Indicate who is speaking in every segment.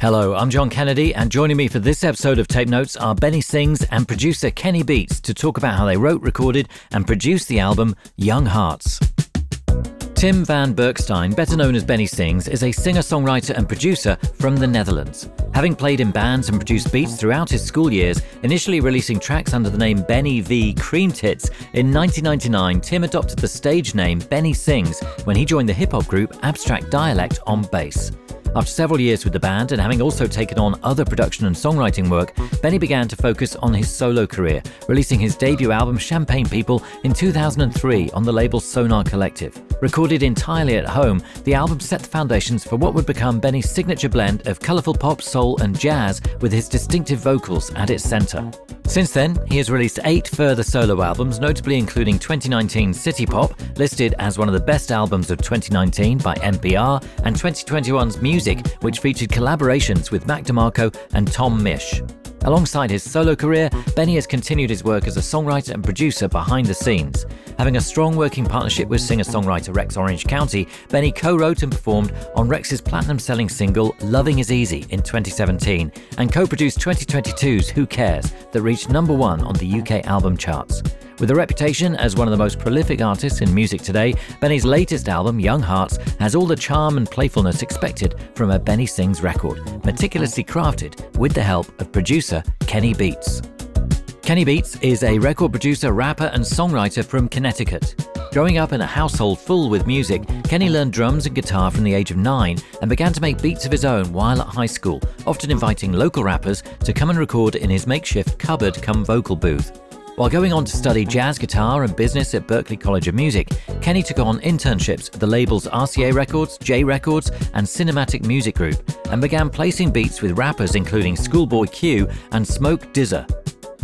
Speaker 1: Hello, I'm John Kennedy, and joining me for this episode of Tape Notes are Benny Sings and producer Kenny Beats to talk about how they wrote, recorded, and produced the album Young Hearts. Tim van Berkestijn, better known as Benny Sings, is a singer songwriter and producer from the Netherlands. Having played in bands and produced beats throughout his school years, initially releasing tracks under the name Benny V Cream Tits, in 1999 Tim adopted the stage name Benny Sings when he joined the hip hop group Abstract Dialect on bass. After several years with the band and having also taken on other production and songwriting work, Benny began to focus on his solo career, releasing his debut album Champagne People in 2003 on the label Sonar Kollektiv. Recorded entirely at home, the album set the foundations for what would become Benny's signature blend of colourful pop, soul, and jazz with his distinctive vocals at its centre. Since then, he has released eight further solo albums, notably including 2019 City Pop, listed as one of the best albums of 2019 by NPR, and 2021's Music, which featured collaborations with Mac DeMarco and Tom Misch. Alongside his solo career, Benny has continued his work as a songwriter and producer behind the scenes. Having a strong working partnership with singer songwriter Rex Orange County, Benny co wrote and performed on Rex's platinum selling single Loving Is Easy in 2017 and co produced 2022's Who Cares that reached number one on the UK album charts. With a reputation as one of the most prolific artists in music today, Benny's latest album, Young Hearts, has all the charm and playfulness expected from a Benny Sings record, meticulously crafted with the help of producer Kenny Beats. Kenny Beats is a record producer, rapper, and songwriter from Connecticut. Growing up in a household full with music, Kenny learned drums and guitar from the age of nine and began to make beats of his own while at high school, often inviting local rappers to come and record in his makeshift cupboard come vocal booth. While going on to study jazz guitar and business at Berklee College of Music, Kenny took on internships at the labels RCA Records, J Records, and Cinematic Music Group, and began placing beats with rappers including Schoolboy Q and Smoke DZA.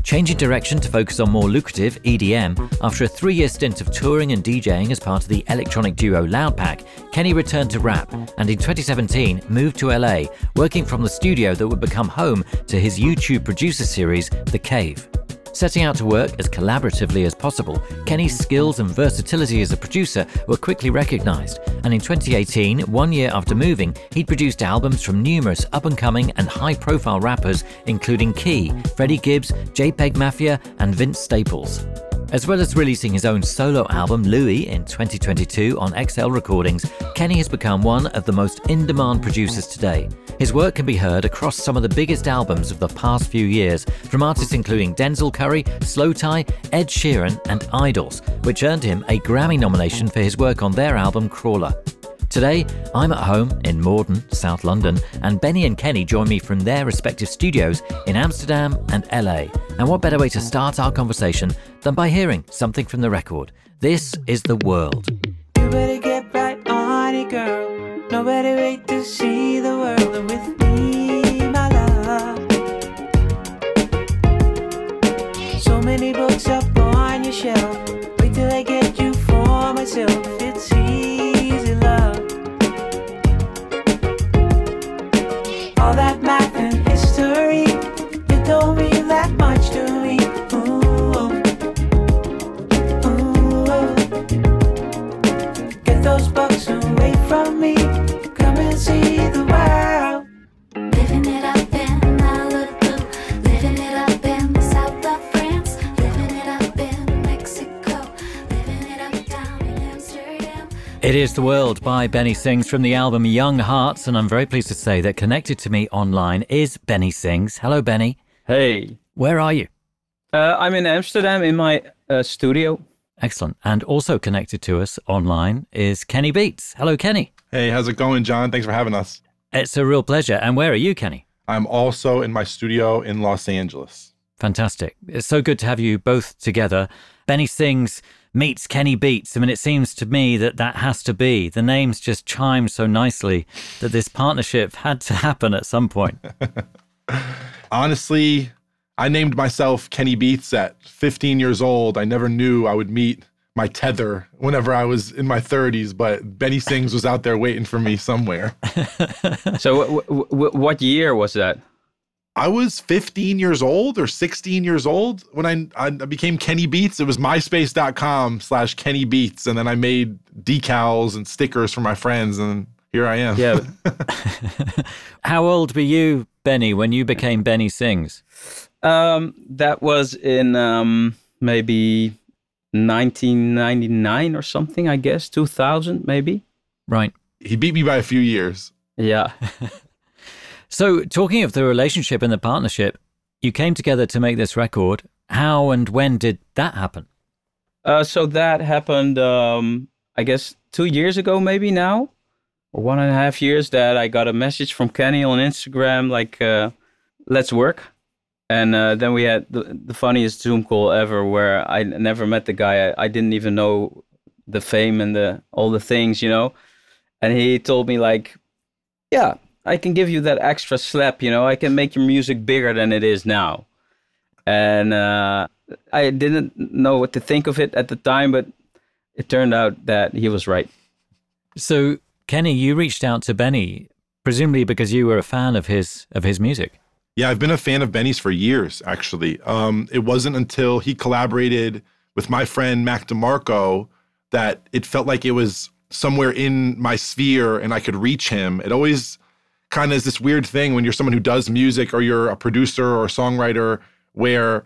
Speaker 1: Changing direction to focus on more lucrative EDM, after a three year stint of touring and DJing as part of the electronic duo Loudpvck, Kenny returned to rap and in 2017 moved to LA, working from the studio that would become home to his YouTube producer series, The Cave. Setting out to work as collaboratively as possible, Kenny's skills and versatility as a producer were quickly recognised, and in 2018, one year after moving, he'd produced albums from numerous up and coming and high profile rappers, including Key, Freddie Gibbs, JPEG Mafia, and Vince Staples. As well as releasing his own solo album, Louie, in 2022 on XL Recordings, Kenny has become one of the most in demand producers today. His work can be heard across some of the biggest albums of the past few years, from artists including Denzel Curry, Slow Slowthai, Ed Sheeran, and IDLES, which earned him a Grammy nomination for his work on their album Crawler. Today, I'm at home in Morden, South London, and Benny and Kenny join me from their respective studios in Amsterdam and LA. And what better way to start our conversation than by hearing something from the record? This is The World.
Speaker 2: Nobody wait to see those away from me. Come and see the world.
Speaker 3: Living it up in Malibu, living it up in the south of France, living it up in Mexico, living it up down in Amsterdam.
Speaker 1: It is The World by Benny Sings from the album Young Hearts, and I'm very pleased to say that connected to me online is Benny Sings. Hello, Benny.
Speaker 4: Hey,
Speaker 1: Where are you?
Speaker 4: uh, I'm in Amsterdam in my uh, studio.
Speaker 1: Excellent. And also connected to us online is Kenny Beats. Hello, Kenny.
Speaker 5: Hey, how's it going, John? Thanks for having us.
Speaker 1: It's a real pleasure. And where are you, Kenny?
Speaker 5: I'm also in my studio in Los Angeles.
Speaker 1: Fantastic. It's so good to have you both together. Benny Sings meets Kenny Beats. I mean, it seems to me that that has to be. The names just chime so nicely that this partnership had to happen at some point.
Speaker 5: Honestly, I named myself Kenny Beats at 15 years old. I never knew I would meet my tether whenever I was in my 30s, but Benny Sings was out there waiting for me somewhere.
Speaker 4: So, w- w- w- what year was that?
Speaker 5: I was 15 years old or 16 years old when I, I became Kenny Beats. It was myspace.com slash Kenny Beats. And then I made decals and stickers for my friends. And here I am.
Speaker 4: Yeah,
Speaker 1: How old were you, Benny, when you became Benny Sings?
Speaker 4: Um, that was in um, maybe 1999 or something, I guess, 2000 maybe.
Speaker 1: Right.
Speaker 5: He beat me by a few years.
Speaker 4: Yeah.
Speaker 1: So, talking of the relationship and the partnership, you came together to make this record. How and when did that happen?
Speaker 4: Uh, so that happened, um, I guess, two years ago, maybe now, or one and a half years. That I got a message from Kenny on Instagram, like, uh, "Let's work." And uh, then we had the, the funniest Zoom call ever, where I never met the guy. I, I didn't even know the fame and the all the things, you know. And he told me like, "Yeah, I can give you that extra slap, you know. I can make your music bigger than it is now." And uh, I didn't know what to think of it at the time, but it turned out that he was right.
Speaker 1: So, Kenny, you reached out to Benny, presumably because you were a fan of his of his music.
Speaker 5: Yeah, I've been a fan of Benny's for years, actually. Um, it wasn't until he collaborated with my friend Mac DeMarco that it felt like it was somewhere in my sphere and I could reach him. It always kind of is this weird thing when you're someone who does music or you're a producer or a songwriter where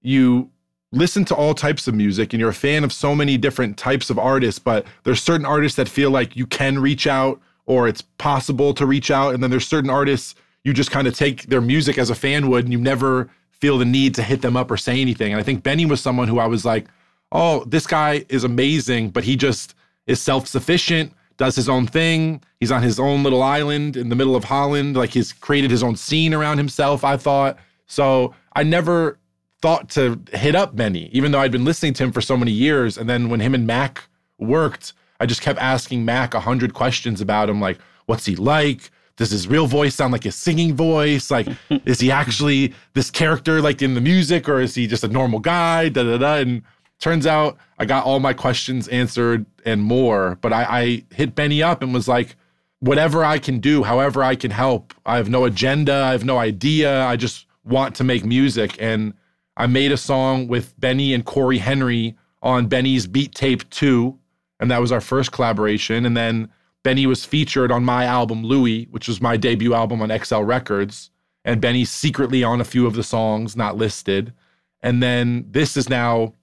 Speaker 5: you listen to all types of music and you're a fan of so many different types of artists, but there's certain artists that feel like you can reach out or it's possible to reach out. And then there's certain artists you just kind of take their music as a fan would and you never feel the need to hit them up or say anything. And I think Benny was someone who I was like, oh, this guy is amazing, but he just is self sufficient, does his own thing. He's on his own little island in the middle of Holland. Like he's created his own scene around himself, I thought. So I never thought to hit up Benny, even though I'd been listening to him for so many years. And then when him and Mac worked, I just kept asking Mac a hundred questions about him, like, what's he like? Does his real voice sound like his singing voice? Like, is he actually this character like in the music, or is he just a normal guy? Da da da. And turns out I got all my questions answered and more. But I, I hit Benny up and was like, whatever I can do, however I can help. I have no agenda. I have no idea. I just want to make music. And I made a song with Benny and Cory Henry on Benny's Beat Tape 2. And that was our first collaboration. And then Benny was featured on my album Louie, which was my debut album on XL Records. And Benny's secretly on a few of the songs, not listed. And then this is now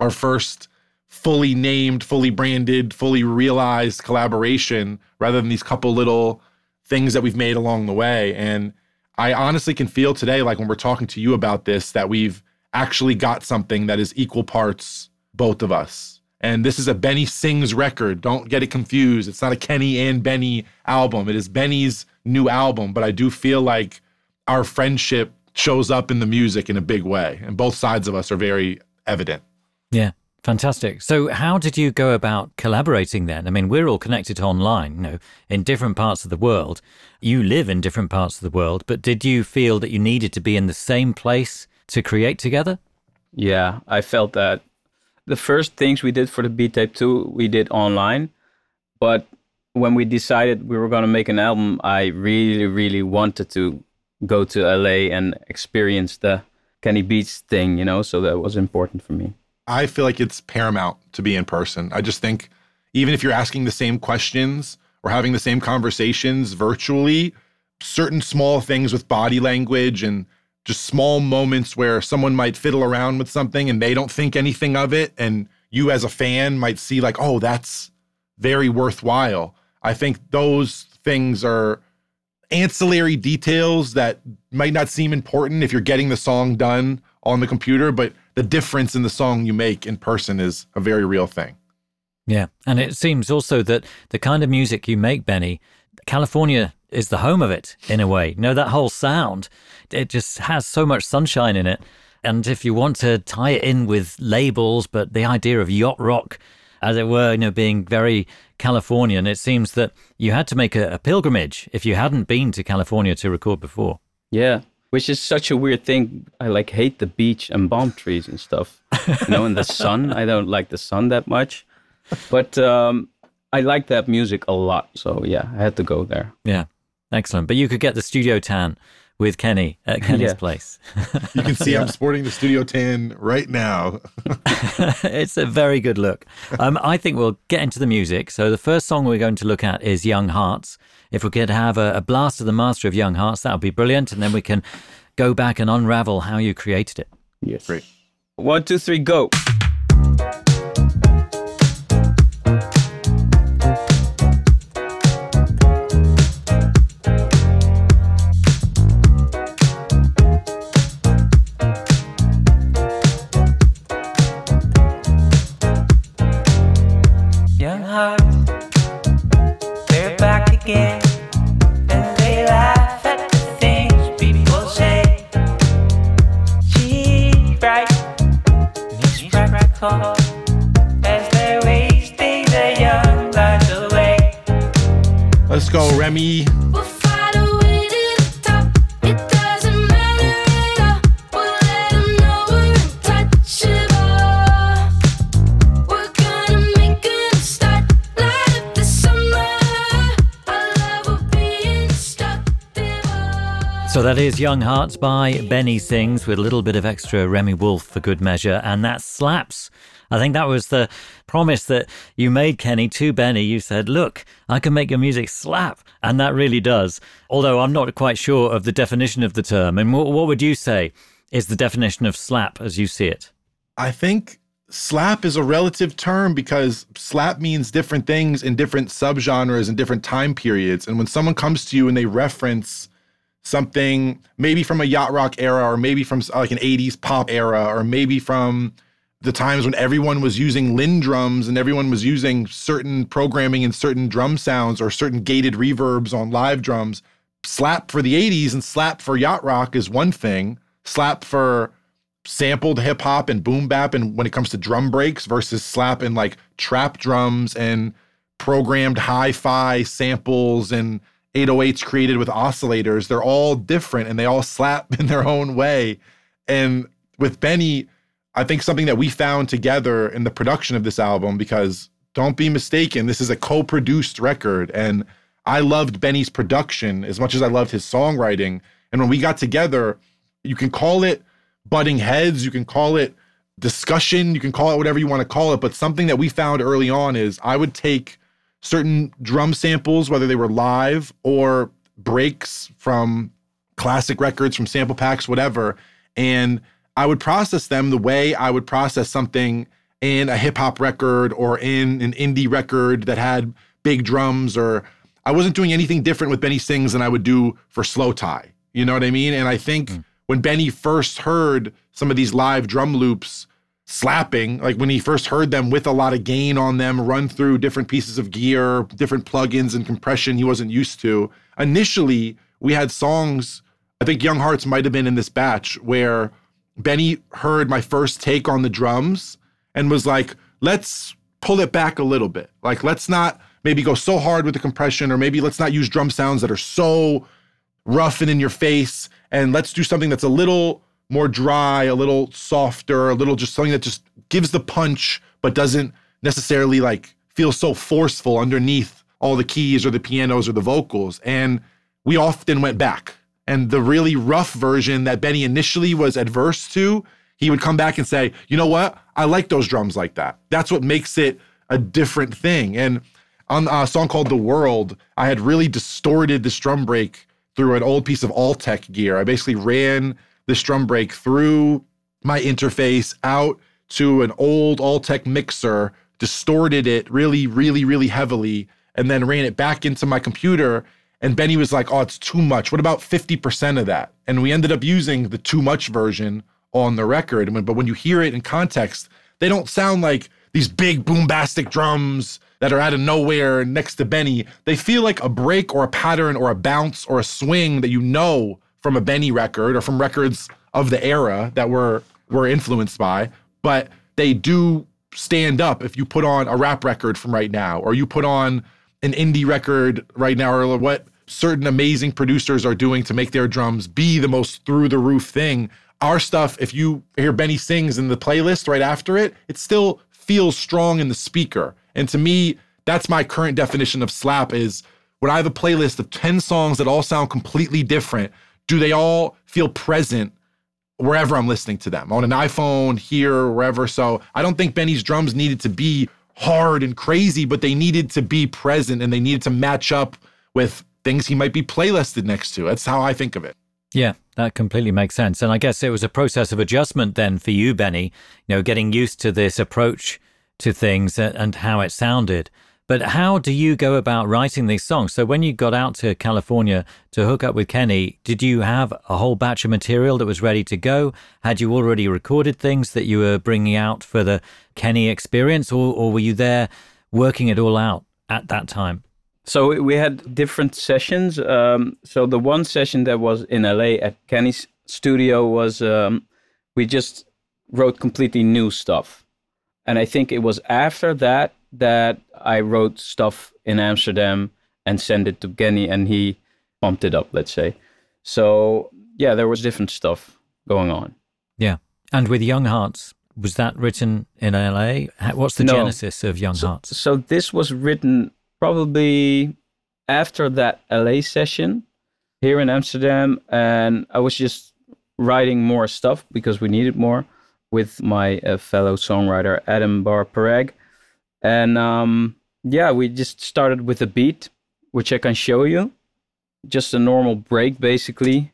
Speaker 5: our first fully named, fully branded, fully realized collaboration rather than these couple little things that we've made along the way. And I honestly can feel today, like when we're talking to you about this, that we've actually got something that is equal parts, both of us. And this is a Benny Sings record. Don't get it confused. It's not a Kenny and Benny album. It is Benny's new album, but I do feel like our friendship shows up in the music in a big way. And both sides of us are very evident.
Speaker 1: Yeah, fantastic. So, how did you go about collaborating then? I mean, we're all connected online, you know, in different parts of the world. You live in different parts of the world, but did you feel that you needed to be in the same place to create together?
Speaker 4: Yeah, I felt that. The first things we did for the B Tape 2, we did online. But when we decided we were going to make an album, I really, really wanted to go to LA and experience the Kenny Beats thing, you know, so that was important for me.
Speaker 5: I feel like it's paramount to be in person. I just think even if you're asking the same questions or having the same conversations virtually, certain small things with body language and just small moments where someone might fiddle around with something and they don't think anything of it and you as a fan might see like, "Oh, that's very worthwhile." I think those things are ancillary details that might not seem important if you're getting the song done on the computer, but the difference in the song you make in person is a very real thing.
Speaker 1: Yeah. And it seems also that the kind of music you make, Benny, California is the home of it in a way. You know, that whole sound, it just has so much sunshine in it. And if you want to tie it in with labels, but the idea of yacht rock, as it were, you know, being very Californian, it seems that you had to make a, a pilgrimage if you hadn't been to California to record before.
Speaker 4: Yeah. which is such a weird thing. I like hate the beach and palm trees and stuff. You know, and the sun. I don't like the sun that much, but um, I like that music a lot. So yeah, I had to go there.
Speaker 1: Yeah, excellent. But you could get the studio tan with Kenny at Kenny's
Speaker 4: Yeah.
Speaker 1: place.
Speaker 5: You can see I'm sporting the studio tan right now.
Speaker 1: it's a very good look. Um, I think we'll get into the music. So the first song we're going to look at is Young Hearts. If we could have a, a blast of the master of Young Hearts, that would be brilliant. And then we can go back and unravel how you created it.
Speaker 4: Yes.
Speaker 5: Great.
Speaker 4: One, two, three, go.
Speaker 5: Let's go,
Speaker 3: Remi.
Speaker 1: So that is Young Hearts by Benny Sings with a little bit of extra Remi Wolf for good measure. And that slaps. I think that was the promise that you made, Kenny, to Benny. You said, Look, I can make your music slap. And that really does. Although I'm not quite sure of the definition of the term. And what, what would you say is the definition of slap as you see it?
Speaker 5: I think slap is a relative term because slap means different things in different subgenres and different time periods. And when someone comes to you and they reference something maybe from a yacht rock era or maybe from like an 80s pop era or maybe from the times when everyone was using Linn drums and everyone was using certain programming and certain drum sounds or certain gated reverbs on live drums. Slap for the 80s and slap for yacht rock is one thing. Slap for sampled hip hop and boom bap and when it comes to drum breaks versus slap and like trap drums and programmed hi-fi samples and 808s created with oscillators they're all different and they all slap in their own way and with Benny I think something that we found together in the production of this album because don't be mistaken this is a co-produced record and I loved Benny's production as much as I loved his songwriting and when we got together you can call it butting heads, you can call it discussion, you can call it whatever you want to call it. But something that we found early on is I would take certain drum samples, whether they were live or breaks from classic records, from sample packs, whatever, and I would process them the way I would process something in a hip hop record or in an indie record that had big drums or I wasn't doing anything different with Benny Sings than I would do for Slowthai. You know what I mean? And I think hmm. when Benny first heard some of these live drum loops slapping, like when he first heard them with a lot of gain on them, run through different pieces of gear, different plugins and compression he wasn't used to. Initially, we had songs, I think Young Hearts might have been in this batch, where Benny heard my first take on the drums and was like, let's pull it back a little bit. Like, let's not maybe go so hard with the compression, or maybe let's not use drum sounds that are so rough and in your face. And let's do something that's a little more dry, a little softer, a little just something that just gives the punch, but doesn't necessarily like feel so forceful underneath all the keys or the pianos or the vocals. And we often went back. And the really rough version that Benny initially was adverse to, he would come back and say, you know what? I like those drums like that. That's what makes it a different thing. And on a song called The World, I had really distorted this drum break through an old piece of Altec gear. I basically ran this drum break through my interface out to an old Altec mixer, distorted it really, really, really heavily, and then ran it back into my computer. And Benny was like, oh, it's too much. What about 50% of that? And we ended up using the too much version on the record. But when you hear it in context, they don't sound like these big boombastic drums that are out of nowhere next to Benny. They feel like a break or a pattern or a bounce or a swing that you know from a Benny record or from records of the era that we're we're influenced by, but they do stand up if you put on a rap record from right now or you put on an indie record right now or what certain amazing producers are doing to make their drums be the most through the roof thing. Our stuff, if you hear Benny sings in the playlist right after it, it still feels strong in the speaker. And to me, that's my current definition of slap is when I have a playlist of 10 songs that all sound completely different, do they all feel present wherever I'm listening to them on an iPhone, here, wherever. So I don't think Benny's drums needed to be hard and crazy, but they needed to be present and they needed to match up with things he might be playlisted next to. That's how I think of it.
Speaker 1: Yeah, that completely makes sense. And I guess it was a process of adjustment then for you, Benny, you know, getting used to this approach to things and how it sounded. But how do you go about writing these songs? So when you got out to California to hook up with Kenny, did you have a whole batch of material that was ready to go? Had you already recorded things that you were bringing out for the Kenny experience, or, or were you there working it all out at that time?
Speaker 4: So we- had different sessions. Um, so the one session that was in LA at Kenny's studio was um, we just wrote completely new stuff, and I think it was after that that I wrote stuff in Amsterdam and sent it to Kenny, and he bumped it up. Let's say. So yeah, there was different stuff going on.
Speaker 1: Yeah. And with Young Hearts, was that written in LA? What's the
Speaker 4: No.
Speaker 1: genesis of Young Hearts?
Speaker 4: So this was written probably after that LA session here in Amsterdam, and I was just writing more stuff because we needed more with my uh, fellow songwriter Adam Bar Parag, and um, yeah, we just started with a beat, which I can show you, just a normal break basically.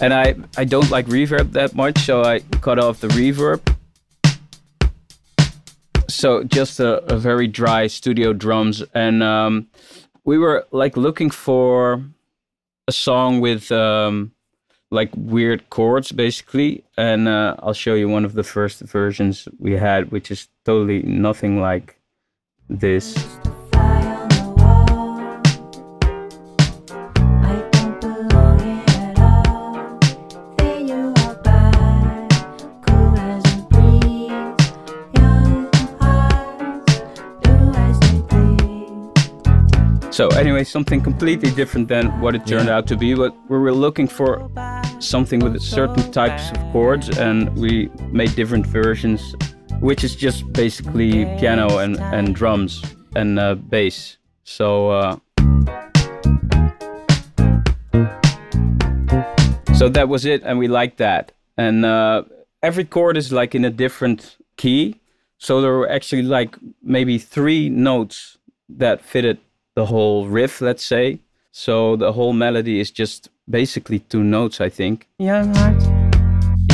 Speaker 4: And I, I don't like reverb that much, so I cut off the reverb. So just a, a very dry studio drums. And um, we were like looking for a song with um, like weird chords basically. And uh, i'll show you one of the first versions we had which is totally nothing like this so anyway something completely different than what it turned out to be but we were looking for something with certain types of chords and we made different versions which is just basically piano and, and drums and uh, bass. So uh, so that was it and we liked that. And uh, every chord is like in a different key. So there were actually like maybe three notes that fitted the whole riff let's say so the whole melody is just basically two notes i think young hearts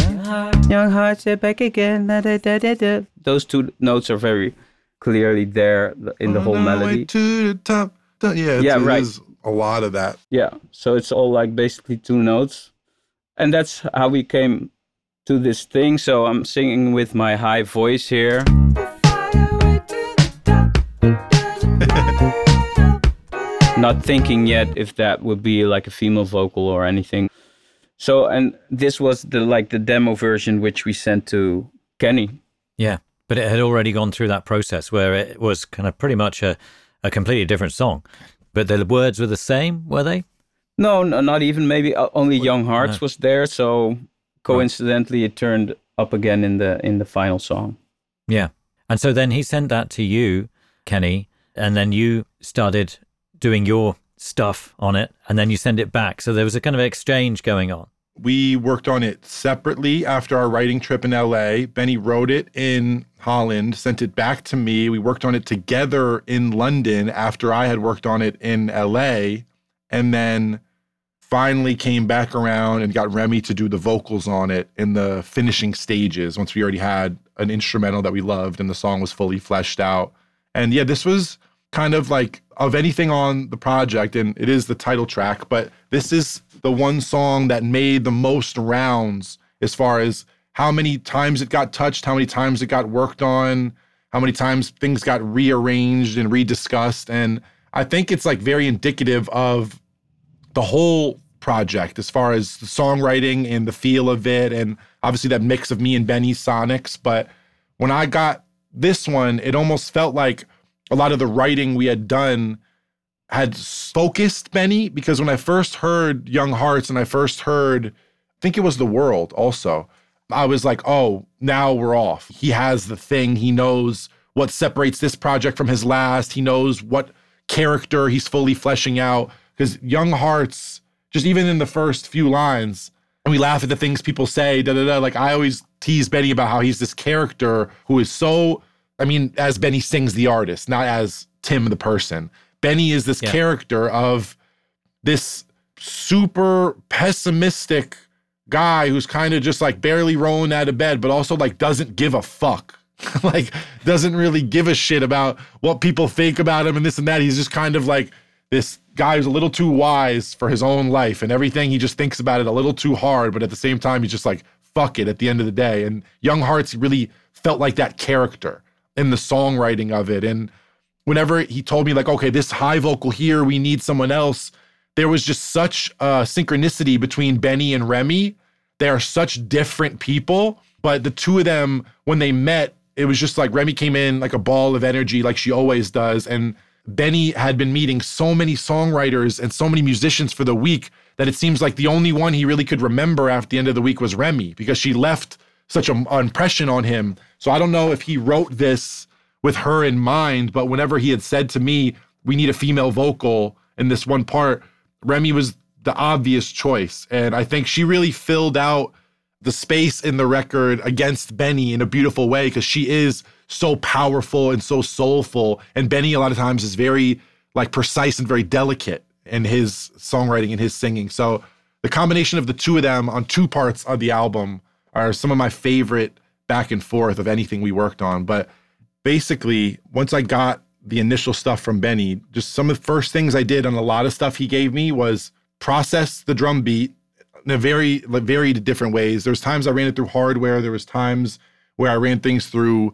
Speaker 4: young hearts young hearts they're back again da, da, da, da, da. those two notes are very clearly there in the whole
Speaker 5: On our way
Speaker 4: melody
Speaker 5: To the top. top. Yeah, it's,
Speaker 4: Yeah,
Speaker 5: it
Speaker 4: right.
Speaker 5: is a lot of that.
Speaker 4: Yeah, so it's all like basically two notes. And that's how we came to this thing. So I'm singing with my high voice here. Not thinking yet if that would be like a female vocal or anything. So and this was the like the demo version which we sent to Kenny.
Speaker 1: Yeah. But it had already gone through that process where it was kind of pretty much a, a completely different song. But the words were the same, were they?
Speaker 4: No, no not even maybe uh, only Young Hearts
Speaker 1: no.
Speaker 4: was there. So coincidentally it turned up again in the in the final song.
Speaker 1: Yeah. And so then he sent that to you, Kenny, and then you started doing your stuff on it, and then you send it back. So there was a kind of exchange going on.
Speaker 5: We worked on it separately after our writing trip in LA. Benny wrote it in Holland, sent it back to me. We worked on it together in London after I had worked on it in LA. And then finally came back around and got Remi to do the vocals on it in the finishing stages once we already had an instrumental that we loved and the song was fully fleshed out. And yeah, this was kind of like of anything on the project, and it is the title track, but this is the one song that made the most rounds as far as how many times it got touched, how many times it got worked on, how many times things got rearranged and rediscussed. And I think it's like very indicative of the whole project as far as the songwriting and the feel of it and obviously that mix of me and Benny's sonics but when I got this one it almost felt like a lot of the writing we had done had focused Benny because when I first heard Young Hearts and I first heard, I think it was The World also, I was like, oh, now we're off. He has the thing. He knows what separates this project from his last. He knows what character he's fully fleshing out. Because Young Hearts, just even in the first few lines, and we laugh at the things people say, da da da. Like I always tease Benny about how he's this character who is so, I mean, as Benny sings the artist, not as Tim the person. Benny is this
Speaker 1: Yeah.
Speaker 5: character of this super pessimistic guy who's kind of just like barely rolling out of bed, but also like doesn't give a fuck. like doesn't really give a shit about what people think about him and this and that. He's just kind of like this guy who's a little too wise for his own life and everything. He just thinks about it a little too hard, but at the same time, he's just like, fuck it at the end of the day. And Young Hearts really felt like that character in the songwriting of it. And whenever he told me, like, okay, this high vocal here, we need someone else, there was just such a synchronicity between Benny and Remi. They are such different people, but the two of them, when they met, it was just like Remi came in like a ball of energy, like she always does. And Benny had been meeting so many songwriters and so many musicians for the week that it seems like the only one he really could remember after the end of the week was Remi because she left such an impression on him. So I don't know if he wrote this with her in mind, but whenever he had said to me, we need a female vocal in this one part, Remi was the obvious choice. And I think she really filled out the space in the record against Benny in a beautiful way because she is so powerful and so soulful. And Benny, a lot of times, is very like precise and very delicate in his songwriting and his singing. So the combination of the two of them on two parts of the album are some of my favorite back and forth of anything we worked on. But basically, once I got the initial stuff from Benny, just some of the first things I did on a lot of stuff he gave me was process the drum beat in a very varied different ways. There was times I ran it through hardware. There was times where I ran things through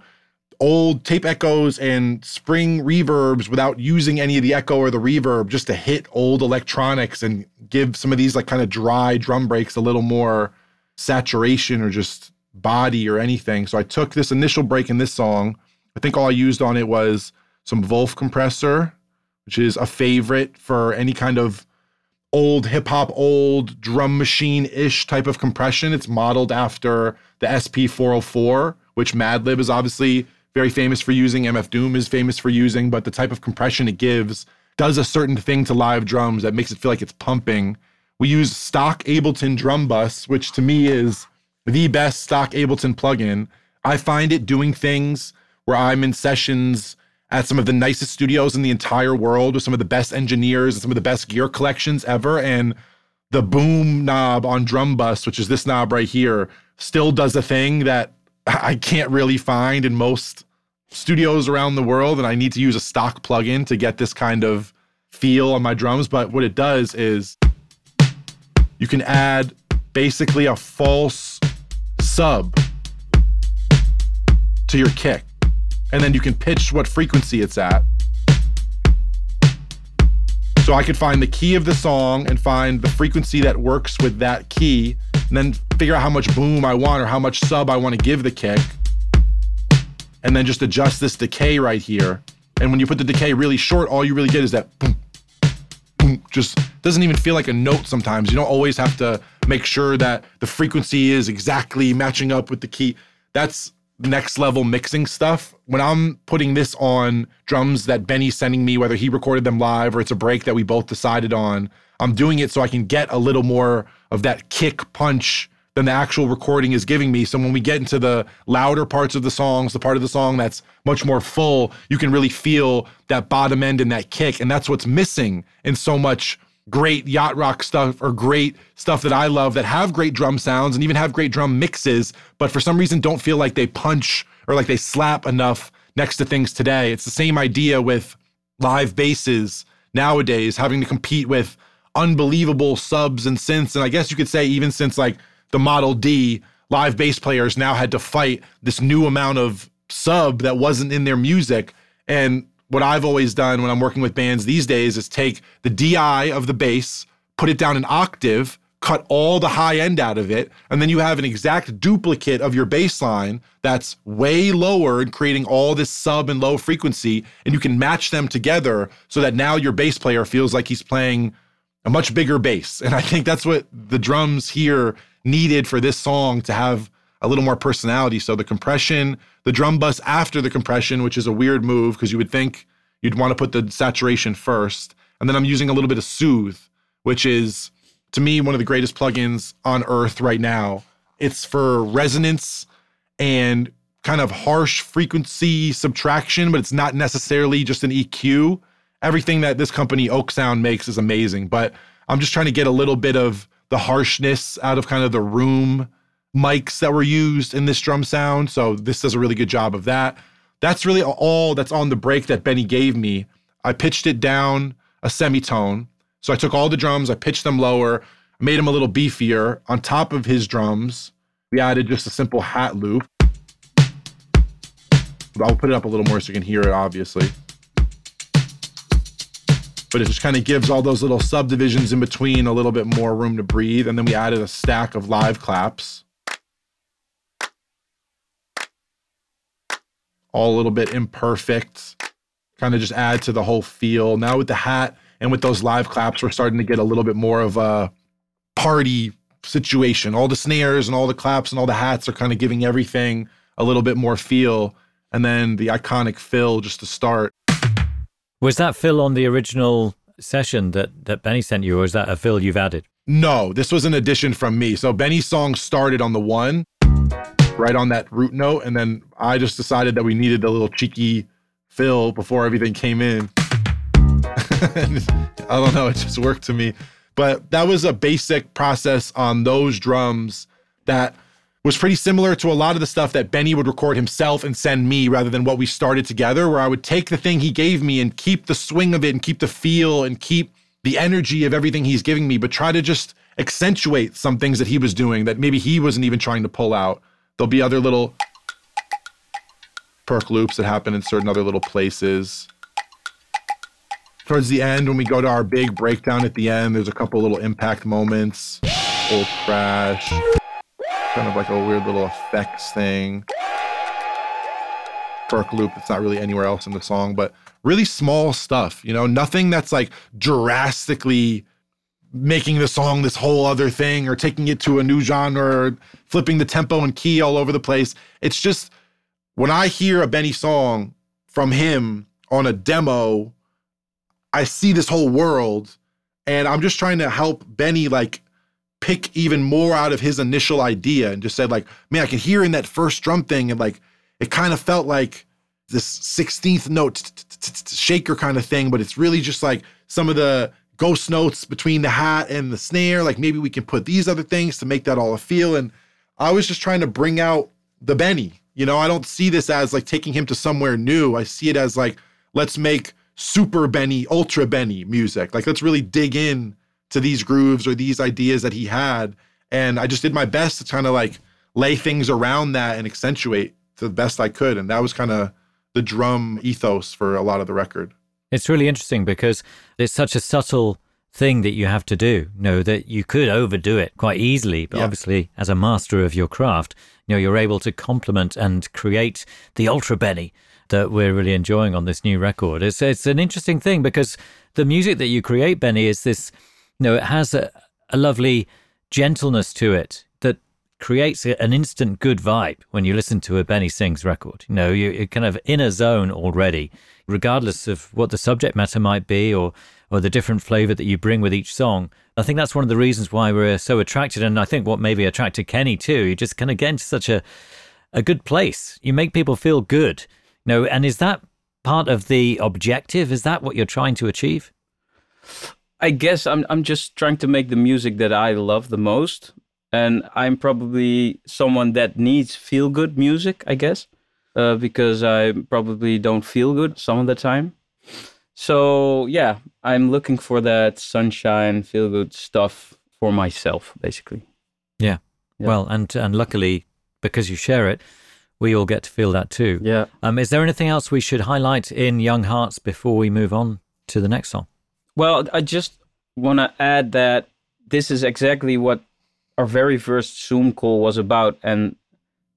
Speaker 5: old tape echoes and spring reverbs without using any of the echo or the reverb just to hit old electronics and give some of these like kind of dry drum breaks a little more saturation or just body or anything. So I took this initial break in this song. I think all I used on it was some Vulf compressor, which is a favorite for any kind of old hip hop, old drum machine ish type of compression. It's modeled after the SP 404, which Madlib is obviously very famous for using, MF Doom is famous for using, but the type of compression it gives does a certain thing to live drums that makes it feel like it's pumping. We use stock Ableton drum bus, which to me is the best stock Ableton plugin. I find it doing things where I'm in sessions at some of the nicest studios in the entire world with some of the best engineers and some of the best gear collections ever. And the boom knob on drum bus, which is this knob right here, still does a thing that I can't really find in most studios around the world. And I need to use a stock plugin to get this kind of feel on my drums. But what it does is you can add basically a false sub to your kick. And then you can pitch what frequency it's at. So I could find the key of the song and find the frequency that works with that key, and then figure out how much boom I want or how much sub I want to give the kick. And then just adjust this decay right here. And when you put the decay really short, all you really get is that boom, boom. Just doesn't even feel like a note sometimes. You don't always have to make sure that the frequency is exactly matching up with the key. That's next level mixing stuff. When I'm putting this on drums that Benny's sending me, whether he recorded them live or it's a break that we both decided on, I'm doing it so I can get a little more of that kick punch than the actual recording is giving me. So when we get into the louder parts of the songs, the part of the song that's much more full, you can really feel that bottom end and that kick. And that's what's missing in so much great yacht rock stuff or great stuff that I love that have great drum sounds and even have great drum mixes, but for some reason don't feel like they punch or like they slap enough next to things today. It's the same idea with live basses nowadays having to compete with unbelievable subs and synths. And I guess you could say, even since like the Model D, live bass players now had to fight this new amount of sub that wasn't in their music. And what I've always done when I'm working with bands these days is take the DI of the bass, put it down an octave, cut all the high end out of it, and then you have an exact duplicate of your bass line that's way lower and creating all this sub and low frequency, and you can match them together so that now your bass player feels like he's playing a much bigger bass. And I think that's what the drums here needed for this song to have a little more personality. So the compression, the drum bus after the compression, which is a weird move because you would think you'd want to put the saturation first. And then I'm using a little bit of Soothe, which is to me one of the greatest plugins on earth right now. It's for resonance and kind of harsh frequency subtraction, but it's not necessarily just an EQ. Everything that this company Oek Sound makes is amazing, but I'm just trying to get a little bit of the harshness out of kind of the room mics that were used in this drum sound. So this does a really good job of that. That's really all that's on the break that Benny gave me. I pitched it down a semitone. So I took all the drums, I pitched them lower, made them a little beefier. On top of his drums, we added just a simple hat loop. I'll put it up a little more so you can hear it, obviously. But it just kind of gives all those little subdivisions in between a little bit more room to breathe. And then we added a stack of live claps. All a little bit imperfect, kind of just add to the whole feel. Now with the hat and with those live claps, we're starting to get a little bit more of a party situation. All the snares and all the claps and all the hats are kind of giving everything a little bit more feel. And then the iconic fill just to start.
Speaker 1: Was that fill on the original session that, that Benny sent you, or is that a fill you've added?
Speaker 5: No, this was an addition from me. So Benny's song started on the one, right on that root note. And then I just decided that we needed a little cheeky fill before everything came in. I don't know, it just worked to me. But that was a basic process on those drums that was pretty similar to a lot of the stuff that Benny would record himself and send me rather than what we started together, where I would take the thing he gave me and keep the swing of it and keep the feel and keep the energy of everything he's giving me, but try to just accentuate some things that he was doing that maybe he wasn't even trying to pull out. There'll be other little perc loops that happen in certain other little places. Towards the end, when we go to our big breakdown at the end, there's a couple little impact moments, old crash, kind of like a weird little effects thing. Perc loop that's not really anywhere else in the song, but really small stuff, you know, nothing that's like drastically making the song this whole other thing or taking it to a new genre or flipping the tempo and key all over the place. It's just when I hear a Benny song from him on a demo, I see this whole world and I'm just trying to help Benny like pick even more out of his initial idea and just said like, man, I can hear in that first drum thing and like it kind of felt like this 16th note shaker kind of thing, but it's really just like some of the ghost notes between the hat and the snare. Like maybe we can put these other things to make that all a feel. And I was just trying to bring out the Benny. You know, I don't see this as like taking him to somewhere new. I see it as like, let's make super Benny, ultra Benny music. Like, let's really dig in to these grooves or these ideas that he had. And I just did my best to kind of like lay things around that and accentuate to the best I could. And that was kind of the drum ethos for a lot of the record.
Speaker 1: It's really interesting because it's such a subtle thing that you have to do. You know, that you could overdo it quite easily, but
Speaker 5: Yeah.
Speaker 1: obviously, as a master of your craft, you know, you're able to complement and create the Ultra Benny that we're really enjoying on this new record. It's it's an interesting thing because the music that you create, Benny, is this, you know, it has a, a lovely gentleness to it that creates an instant good vibe when you listen to a Benny Sings record. You know, you're kind of in a zone already, regardless of what the subject matter might be or or the different flavor that you bring with each song. I think that's one of the reasons why we're so attracted, and I think what maybe attracted Kenny too. You just kind of get into such a a good place. You make people feel good. You know, and is that part of the objective? Is that what you're trying to achieve?
Speaker 4: I guess I'm I'm just trying to make the music that I love the most, and I'm probably someone that needs feel good music. I guess uh, because I probably don't feel good some of the time. So yeah, I'm looking for that sunshine, feel good stuff for myself, basically. Yeah.
Speaker 1: Well, and and luckily because you share it, we all get to feel that too.
Speaker 4: Yeah.
Speaker 1: Um, is there anything else we should highlight in Young Hearts before we move on to the next song?
Speaker 4: Well, I just want to add that this is exactly what our very first Zoom call was about. And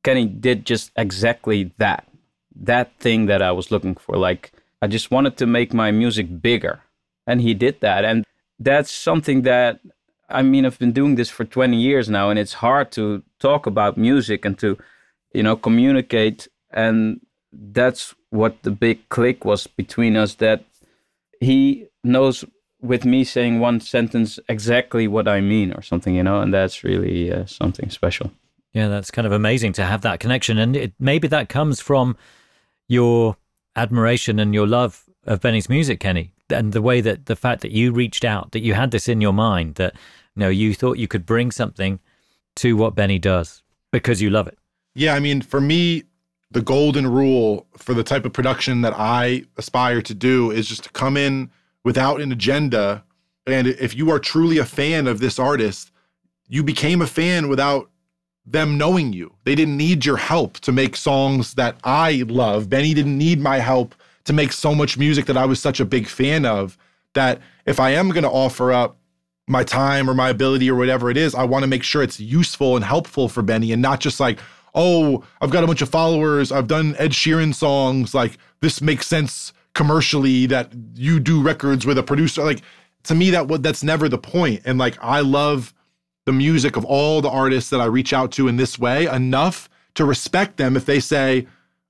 Speaker 4: Kenny did just exactly that. That thing that I was looking for. Like, I just wanted to make my music bigger. And he did that. And that's something that, I mean, I've been doing this for 20 years now, and it's hard to talk about music and to, you know, communicate. And that's what the big click was between us that he knows with me saying one sentence exactly what I mean or something, you know, and that's really uh, something special.
Speaker 1: Yeah, that's kind of amazing to have that connection. And it, maybe that comes from your admiration and your love of Benny's music, Kenny, and the way that the fact that you reached out, that you had this in your mind, that you know you thought you could bring something to what Benny does because you love it.
Speaker 5: Yeah, I mean, for me, the golden rule for the type of production that I aspire to do is just to come in without an agenda. And if you are truly a fan of this artist, you became a fan without them knowing you. They didn't need your help to make songs that I love. Benny didn't need my help to make so much music that I was such a big fan of that if I am going to offer up my time or my ability or whatever it is, I want to make sure it's useful and helpful for Benny and not just like, oh, I've got a bunch of followers. I've done Ed Sheeran songs. Like, this makes sense commercially that you do records with a producer. Like, to me, that that's never the point. And like, I love the music of all the artists that I reach out to in this way enough to respect them if they say,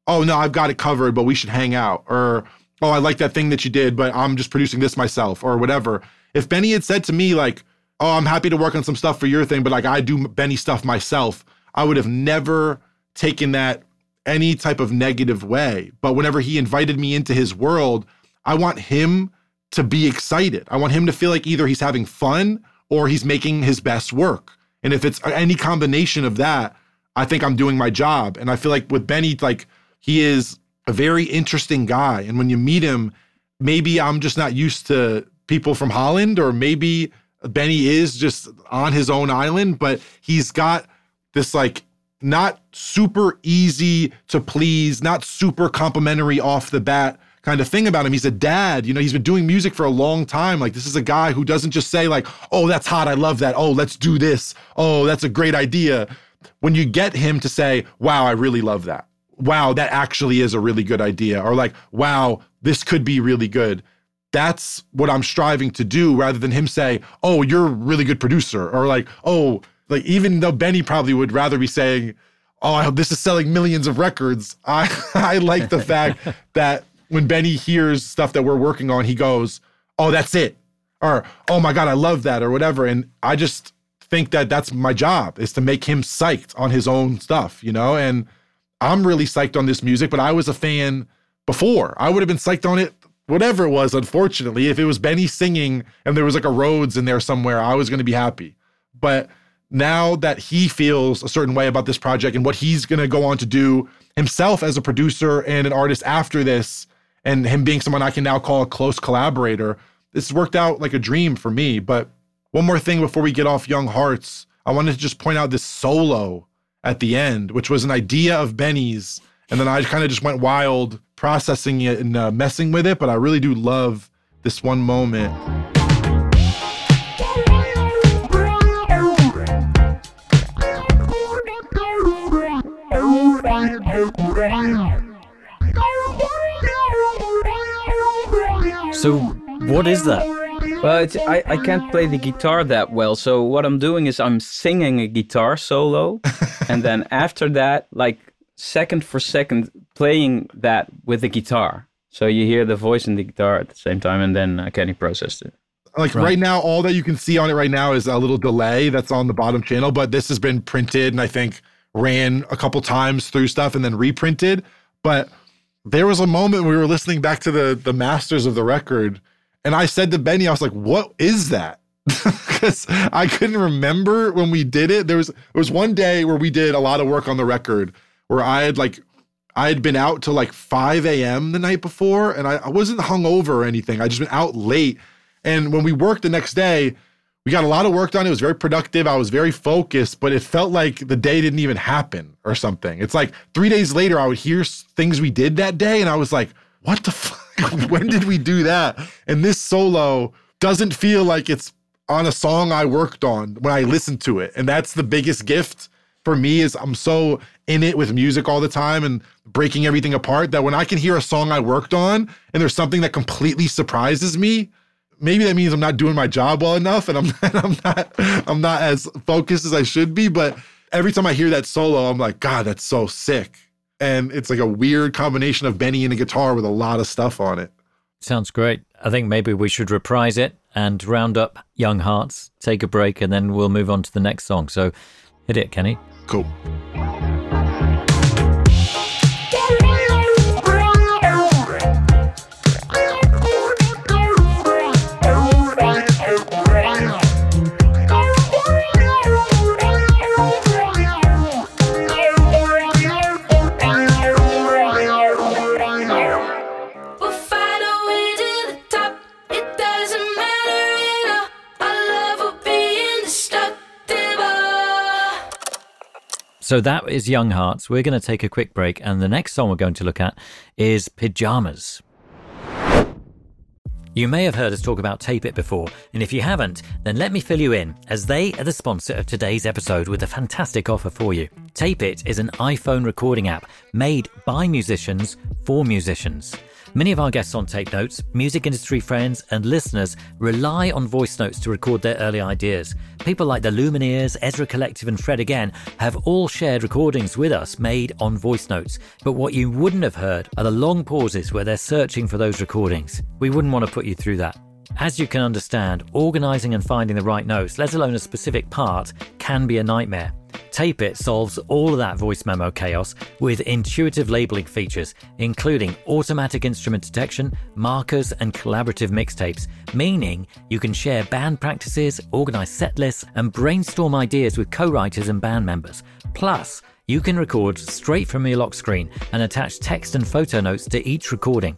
Speaker 5: oh, no, I've got it covered, but we should hang out. Or, oh, I like that thing that you did, but I'm just producing this myself or whatever. If Benny had said to me, like, oh, I'm happy to work on some stuff for your thing, but like I do Benny stuff myself, I would have never taken that any type of negative way. But whenever he invited me into his world, I want him to be excited. I want him to feel like either he's having fun or he's making his best work. And if it's any combination of that, I think I'm doing my job. And I feel like with Benny, like he is a very interesting guy. And when you meet him, maybe I'm just not used to people from Holland, or maybe Benny is just on his own island, but he's got this like not super easy to please, not super complimentary off the bat kind of thing about him. He's a dad, you know, he's been doing music for a long time. Like this is a guy who doesn't just say like, "Oh, that's hot. I love that. Oh, let's do this. Oh, that's a great idea." When you get him to say, "Wow, I really love that." Wow, that actually is a really good idea. Or like, "Wow, this could be really good." That's what I'm striving to do rather than him say, "Oh, you're a really good producer." Or like, "Oh, like even though Benny probably would rather be saying, "Oh, I hope this is selling millions of records," I I like the fact that when Benny hears stuff that we're working on, he goes, "Oh, that's it," or "Oh my god, I love that," or whatever. And I just think that that's my job is to make him psyched on his own stuff, you know. And I'm really psyched on this music, but I was a fan before. I would have been psyched on it, whatever it was. Unfortunately, if it was Benny singing and there was like a Rhodes in there somewhere, I was going to be happy. But now that he feels a certain way about this project and what he's going to go on to do himself as a producer and an artist after this, and him being someone I can now call a close collaborator, this worked out like a dream for me. But one more thing before we get off Young Hearts, I wanted to just point out this solo at the end, which was an idea of Benny's. And then I kind of just went wild processing it and uh, messing with it. But I really do love this one moment.
Speaker 1: So, what is that?
Speaker 4: Well, it's, I, I can't play the guitar that well. So what I'm doing is I'm singing a guitar solo. and then after that, like second for second, playing that with the guitar. So you hear the voice and the guitar at the same time. And then uh, Kenny processed it.
Speaker 5: Like right. now, all that you can see on it right now is a little delay that's on the bottom channel, but this has been printed and I think ran a couple times through stuff and then reprinted. But there was a moment we were listening back to the the masters of the record, and I said to Benny, I was like, "What is that?" Because I couldn't remember when we did it. There was there was one day where we did a lot of work on the record where I had like I had been out till like 5 a.m. the night before, and I, I wasn't hungover or anything. I just been out late. And when we worked the next day, we got a lot of work done. It was very productive. I was very focused, but it felt like the day didn't even happen or something. It's like three days later, I would hear things we did that day, and I was like, what the fuck? when did we do that? And this solo doesn't feel like it's on a song I worked on when I listened to it. And that's the biggest gift for me is I'm so in it with music all the time and breaking everything apart that when I can hear a song I worked on and there's something that completely surprises me, maybe that means I'm not doing my job well enough and I'm I'm not I'm not as focused as I should be, but every time I hear that solo, I'm like, God, that's so sick. And it's like a weird combination of Benny and a guitar with a lot of stuff on it.
Speaker 1: Sounds great. I think maybe we should reprise it and round up Young Hearts, take a break, and then we'll move on to the next song. So hit it, Kenny.
Speaker 5: Cool.
Speaker 1: So that is Young Hearts. We're going to take a quick break, and the next song we're going to look at is Pyjamas. You may have heard us talk about Tape It before, and if you haven't, then let me fill you in, as they are the sponsor of today's episode with a fantastic offer for you. Tape It is an iPhone recording app made by musicians for musicians. Many of our guests on Tape Notes, music industry friends, and listeners rely on voice notes to record their early ideas. People like the Lumineers, Ezra Collective, and Fred Again have all shared recordings with us made on voice notes. But what you wouldn't have heard are the long pauses where they're searching for those recordings. We wouldn't want to put you through that. As you can understand, organising and finding the right notes, let alone a specific part, can be a nightmare. Tape It solves all of that voice memo chaos with intuitive labeling features, including automatic instrument detection, markers, and collaborative mixtapes, meaning you can share band practices, organize set lists, and brainstorm ideas with co writers and band members. Plus, you can record straight from your lock screen and attach text and photo notes to each recording.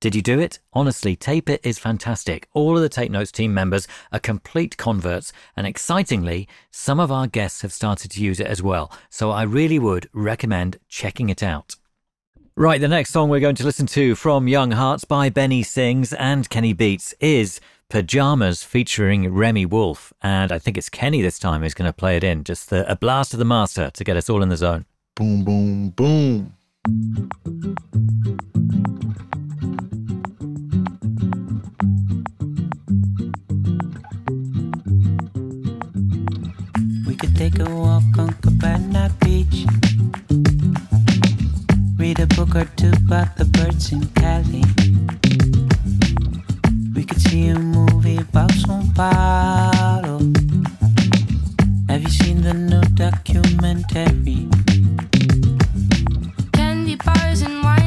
Speaker 1: Did you do it? Honestly, Tape It is fantastic. All of the Tape Notes team members are complete converts, and excitingly, some of our guests have started to use it as well. So I really would recommend checking it out. Right, the next song we're going to listen to from Young Hearts by Benny Sings and Kenny Beats is Pajamas featuring Remi Wolf. And I think it's Kenny this time who's going to play it in. Just the, a blast of the master to get us all in the zone.
Speaker 5: Boom, boom, boom.
Speaker 2: Take a walk on Cabana Beach. Read a book or two about the birds in Cali. We could see a movie about Sao Paulo. Have you seen the new documentary?
Speaker 3: Candy bars and wine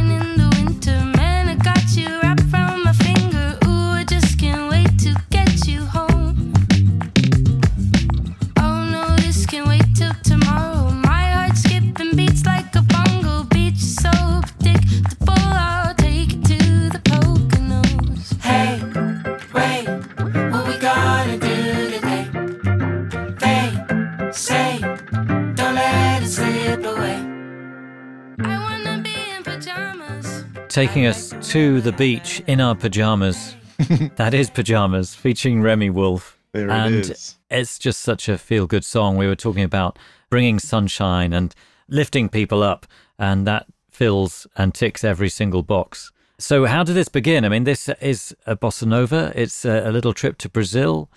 Speaker 1: Taking us to the beach in our pajamas. that is Pajamas featuring Remi Wolf.
Speaker 5: There
Speaker 1: and
Speaker 5: it is.
Speaker 1: it's just such a feel good song. We were talking about bringing sunshine and lifting people up, and that fills and ticks every single box. So, how did this begin? I mean, this is a bossa nova, it's a, a little trip to Brazil.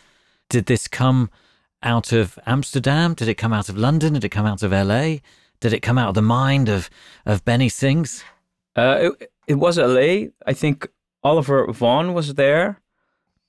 Speaker 1: Did this come out of Amsterdam? Did it come out of London? Did it come out of LA? Did it come out of the mind of, of Benny Sings?
Speaker 4: Uh, it, it was LA. I think Oliver Vaughn was there.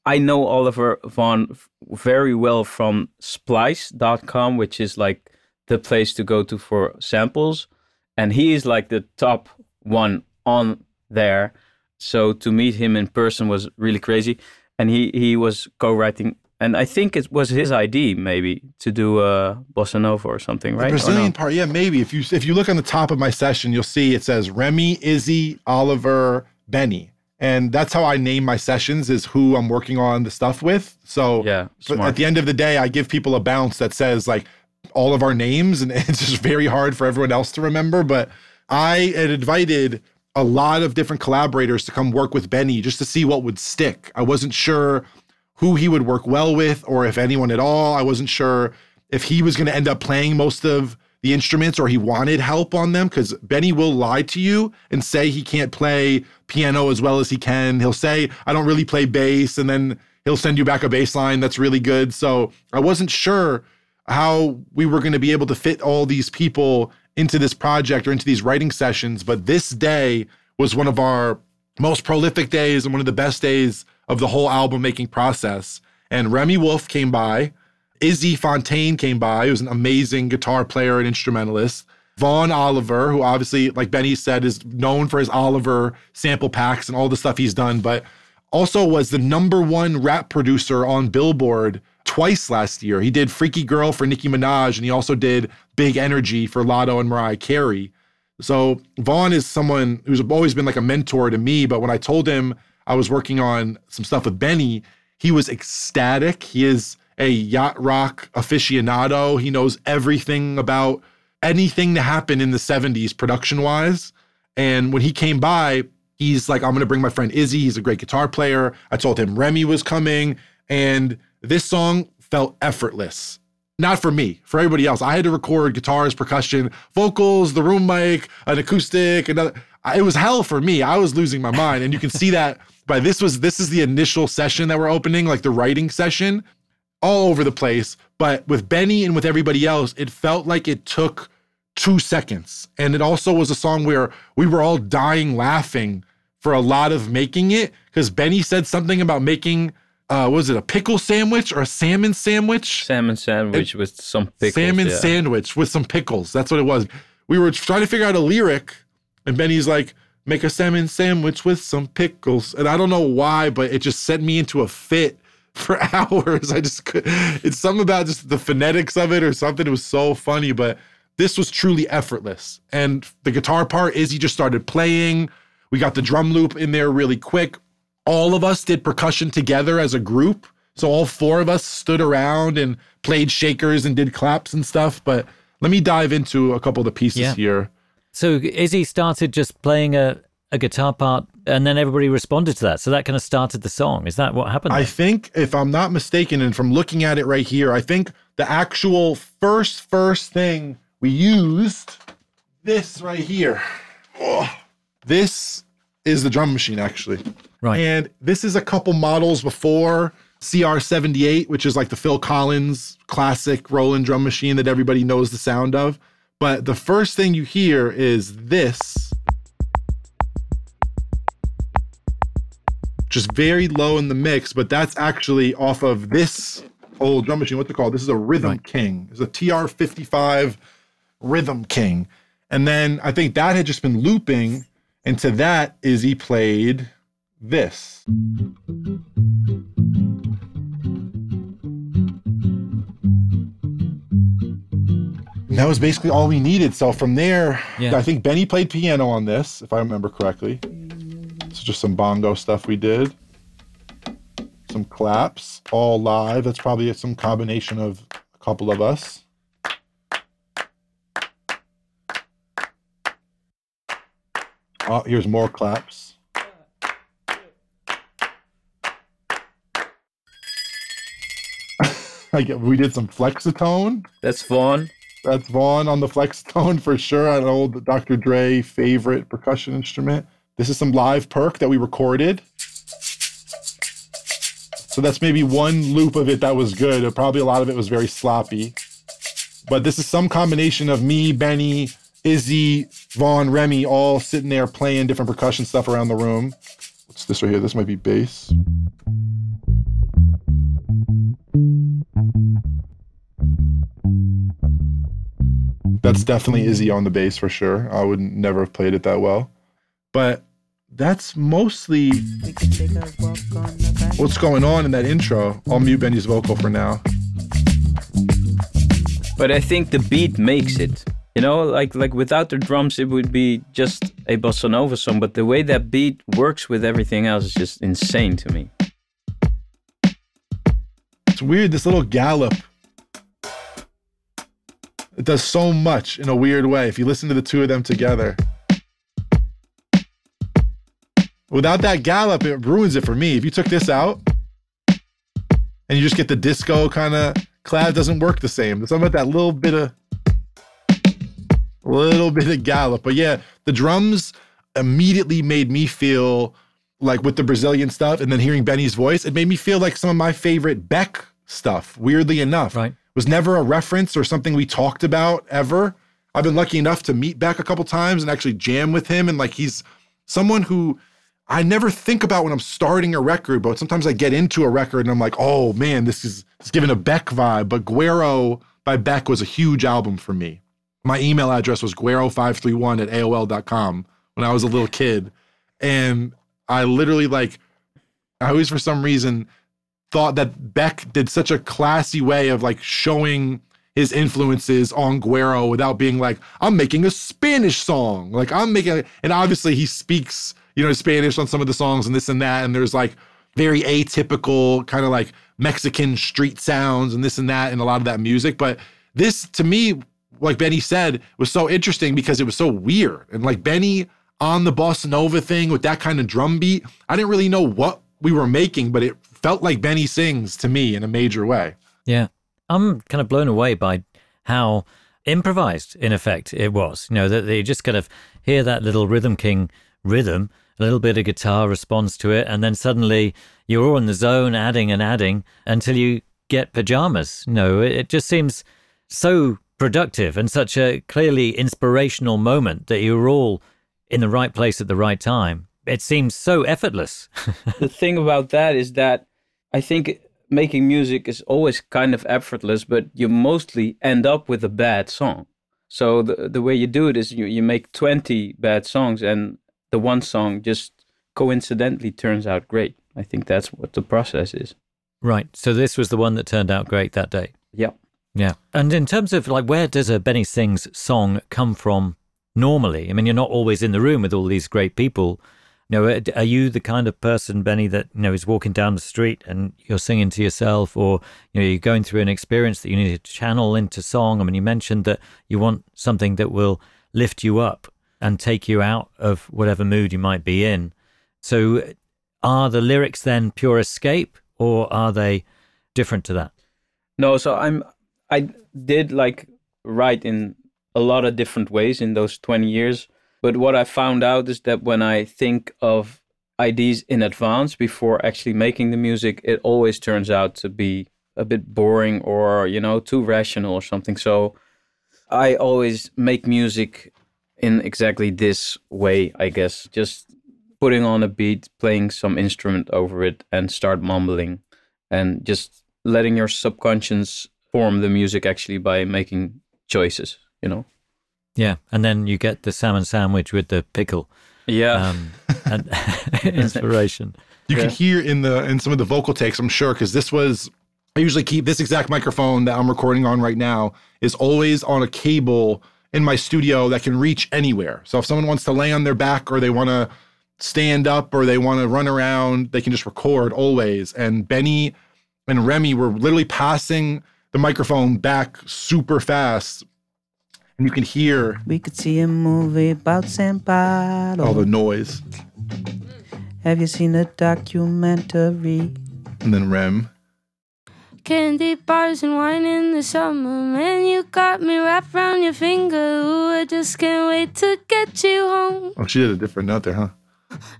Speaker 4: I know Oliver Vaughn very well from splice.com, which is like the place to go to for samples. And he is like the top one on there. So to meet him in person was really crazy. And he, he was co writing, and I think it was his idea maybe to do a bossa nova or something, right?
Speaker 5: The
Speaker 4: Or no?
Speaker 5: Brazilian part, yeah, maybe. If you if you look on the top of my session, you'll see it says Remi, Izzy, Oliver, Benny. And that's how I name my sessions is who I'm working on the stuff with. So
Speaker 4: Yeah,
Speaker 5: at the end of the day, I give people a bounce that says like all of our names, and it's just very hard for everyone else to remember. But I had invited a lot of different collaborators to come work with Benny just to see what would stick. I wasn't sure who he would work well with or if anyone at all. I wasn't sure if he was going to end up playing most of the instruments or he wanted help on them because Benny will lie to you and say he can't play piano as well as he can. He'll say, I don't really play bass, and then he'll send you back a bass line that's really good. So I wasn't sure how we were going to be able to fit all these people into this project or into these writing sessions. But this day was one of our most prolific days and one of the best days of the whole album making process. And Remi Wolf came by. Izzy Fontaine came by, who's an amazing guitar player and instrumentalist. Vaughn Oliver, who obviously, like Benny said, is known for his Oliver sample packs and all the stuff he's done, but also was the number one rap producer on Billboard twice last year. He did Freaky Girl for Nicki Minaj, and he also did Big Energy for Latto and Mariah Carey. So Vaughn is someone who's always been like a mentor to me. But when I told him I was working on some stuff with Benny, he was ecstatic. He is a yacht rock aficionado. He knows everything about anything that happened in the 70s production wise. And when he came by, he's like, I'm going to bring my friend Izzy. He's a great guitar player. I told him Remi was coming. And this song felt effortless. Not for me, for everybody else. I had to record guitars, percussion, vocals, the room mic, an acoustic, another. It was hell for me. I was losing my mind. And you can see that by this was this is the initial session that we're opening, like the writing session, all over the place. But with Benny and with everybody else, it felt like it took two seconds. And it also was a song where we were all dying laughing for a lot of making it because Benny said something about making uh was it a pickle sandwich or a salmon sandwich?
Speaker 4: Salmon sandwich with some pickles.
Speaker 5: salmon
Speaker 4: yeah.
Speaker 5: sandwich with some pickles. That's what it was. We were trying to figure out a lyric, and Benny's like, make a salmon sandwich with some pickles. And I don't know why, but it just sent me into a fit for hours. I just could it's something about just the phonetics of it or something. It was so funny, but this was truly effortless. And the guitar part is he just started playing. We got the drum loop in there really quick. All of us did percussion together as a group. So all four of us stood around and played shakers and did claps and stuff. But let me dive into a couple of the pieces
Speaker 1: Yeah.
Speaker 5: here.
Speaker 1: So Izzy started just playing a, a guitar part and then everybody responded to that. So that kind of started the song. Is that what happened?
Speaker 5: I think, if I'm not mistaken, and from looking at it right here, I think the actual first first thing we used this right here. Oh, this is the drum machine actually,
Speaker 1: right.
Speaker 5: and this is a couple models before CR78, which is like the Phil Collins classic Roland drum machine that everybody knows the sound of. But the first thing you hear is this. just very low in the mix, but that's actually off of this old drum machine. What's it called? This is a Rhythm
Speaker 1: Right.
Speaker 5: King. It's a TR55 Rhythm King. And then I think that had just been looping. And to that is he played this. That was basically all we needed. So from there,
Speaker 1: Yeah.
Speaker 5: I think Benny played piano on this, if I remember correctly. It's just some bongo stuff we did. Some claps, all live. That's probably some combination of a couple of us. Oh, here's more claps. I get, we did some flexatone.
Speaker 4: That's Vaughn.
Speaker 5: That's Vaughn on the Flexatone for sure. An old Dr. Dre favorite percussion instrument. This is some live perc that we recorded. So that's maybe one loop of it that was good. Probably a lot of it was very sloppy. But this is some combination of me, Benny, Izzy, Vaughn, Remi, all sitting there playing different percussion stuff around the room. What's this right here? This might be bass. Definitely Izzy on the bass for sure. I would never have played it that well. But that's mostly
Speaker 2: We could take a walk on the back.
Speaker 5: what's going on in that intro. I'll mute Benny's vocal for now.
Speaker 4: But I think the beat makes it. You know, like like without the drums, it would be just a bossa nova song. But the way that beat works with everything else is just insane to me.
Speaker 5: It's weird, this little gallop. It does so much in a weird way if you listen to the two of them together. Without that gallop, it ruins it for me. If you took this out and you just get the disco kind of clad, it doesn't work the same. There's something about that little bit of little bit of gallop. But yeah, the drums immediately made me feel like with the Brazilian stuff and then hearing Benny's voice, it made me feel like some of my favorite Beck stuff, weirdly enough.
Speaker 1: Right.
Speaker 5: Was never a reference or something we talked about ever. I've been lucky enough to meet Beck a couple times and actually jam with him. And like he's someone who I never think about when I'm starting a record, but sometimes I get into a record and I'm like, oh man, this is it's giving a Beck vibe. But Guero by Beck was a huge album for me. My email address was guero531 at AOL.com when I was a little kid. And I literally like I always for some reason thought that Beck did such a classy way of like showing his influences on Guero without being like, I'm making a Spanish song. Like I'm making and obviously he speaks, you know, Spanish on some of the songs and this and that. And there's like very atypical kind of like Mexican street sounds and this and that and a lot of that music. But this to me, like Benny said, was so interesting because it was so weird. And like Benny on the bossa nova thing with that kind of drum beat, I didn't really know what we were making, but it felt like Benny sings to me in a major way.
Speaker 1: Yeah. I'm kind of blown away by how improvised, in effect, it was. You know, that they just kind of hear that little Rhythm King rhythm, a little bit of guitar responds to it, and then suddenly you're all in the zone, adding and adding until you get pajamas. You know, it, it just seems so productive and such a clearly inspirational moment that you're all in the right place at the right time. It seems so effortless.
Speaker 4: the thing about that is that I think making music is always kind of effortless, but you mostly end up with a bad song. So the the way you do it is you, you make 20 bad songs and the one song just coincidentally turns out great. I think that's what the process is.
Speaker 1: right. So this was the one that turned out great that day.
Speaker 4: Yeah.
Speaker 1: Yeah. And in terms of like, where does a Benny Sings song come from normally? I mean, you're not always in the room with all these great people. You know, uh, are you the kind of person, Benny, that, you know, is walking down the street and you're singing to yourself or, you know, you're going through an experience that you need to channel into song? I mean, you mentioned that you want something that will lift you up and take you out of whatever mood you might be in. So uh, are the lyrics then pure escape or are they different to that?
Speaker 4: No, so I'm I did like write in a lot of different ways in those 20 years. But what I found out is that when I think of ideas in advance before actually making the music, it always turns out to be a bit boring or, you know, too rational or something. So I always make music in exactly this way, I guess. Just putting on a beat, playing some instrument over it, and start mumbling and just letting your subconscious form the music actually by making choices, you know?
Speaker 1: Yeah, and then you get the salmon sandwich with the pickle
Speaker 4: Yeah.
Speaker 1: um, and inspiration.
Speaker 5: You
Speaker 4: Yeah.
Speaker 5: can hear in the in some of the vocal takes, I'm sure, because this was I usually keep this exact microphone that I'm recording on right now is always on a cable in my studio that can reach anywhere. So if someone wants to lay on their back or they want to stand up or they want to run around, they can just record always. And Benny and Remi were literally passing the microphone back super fast. And you can hear
Speaker 2: We could see a movie about San
Speaker 5: all the noise.
Speaker 2: Have you seen the documentary?
Speaker 5: And then Rem.
Speaker 3: Candy bars and wine in the summer. Man, you got me wrapped around your finger. Ooh, I just can't wait to get you home.
Speaker 5: Oh, she did a different note there, huh?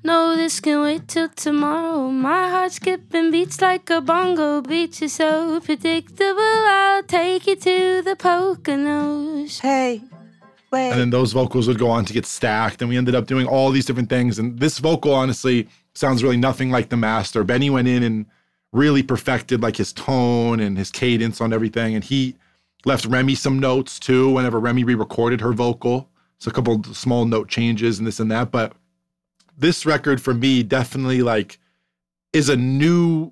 Speaker 3: No, this can wait till tomorrow. My heart skipping beats like a bongo beat. You're so predictable. I'll take you to the Poconos.
Speaker 2: Hey, wait.
Speaker 5: and then those vocals would go on to get stacked and we ended up doing all these different things and this vocal honestly sounds really nothing like the master benny went in and really perfected like his tone and his cadence on everything and he left Remi some notes too whenever Remi re-recorded her vocal. So a couple of small note changes and this and that, but this record for me definitely like is a new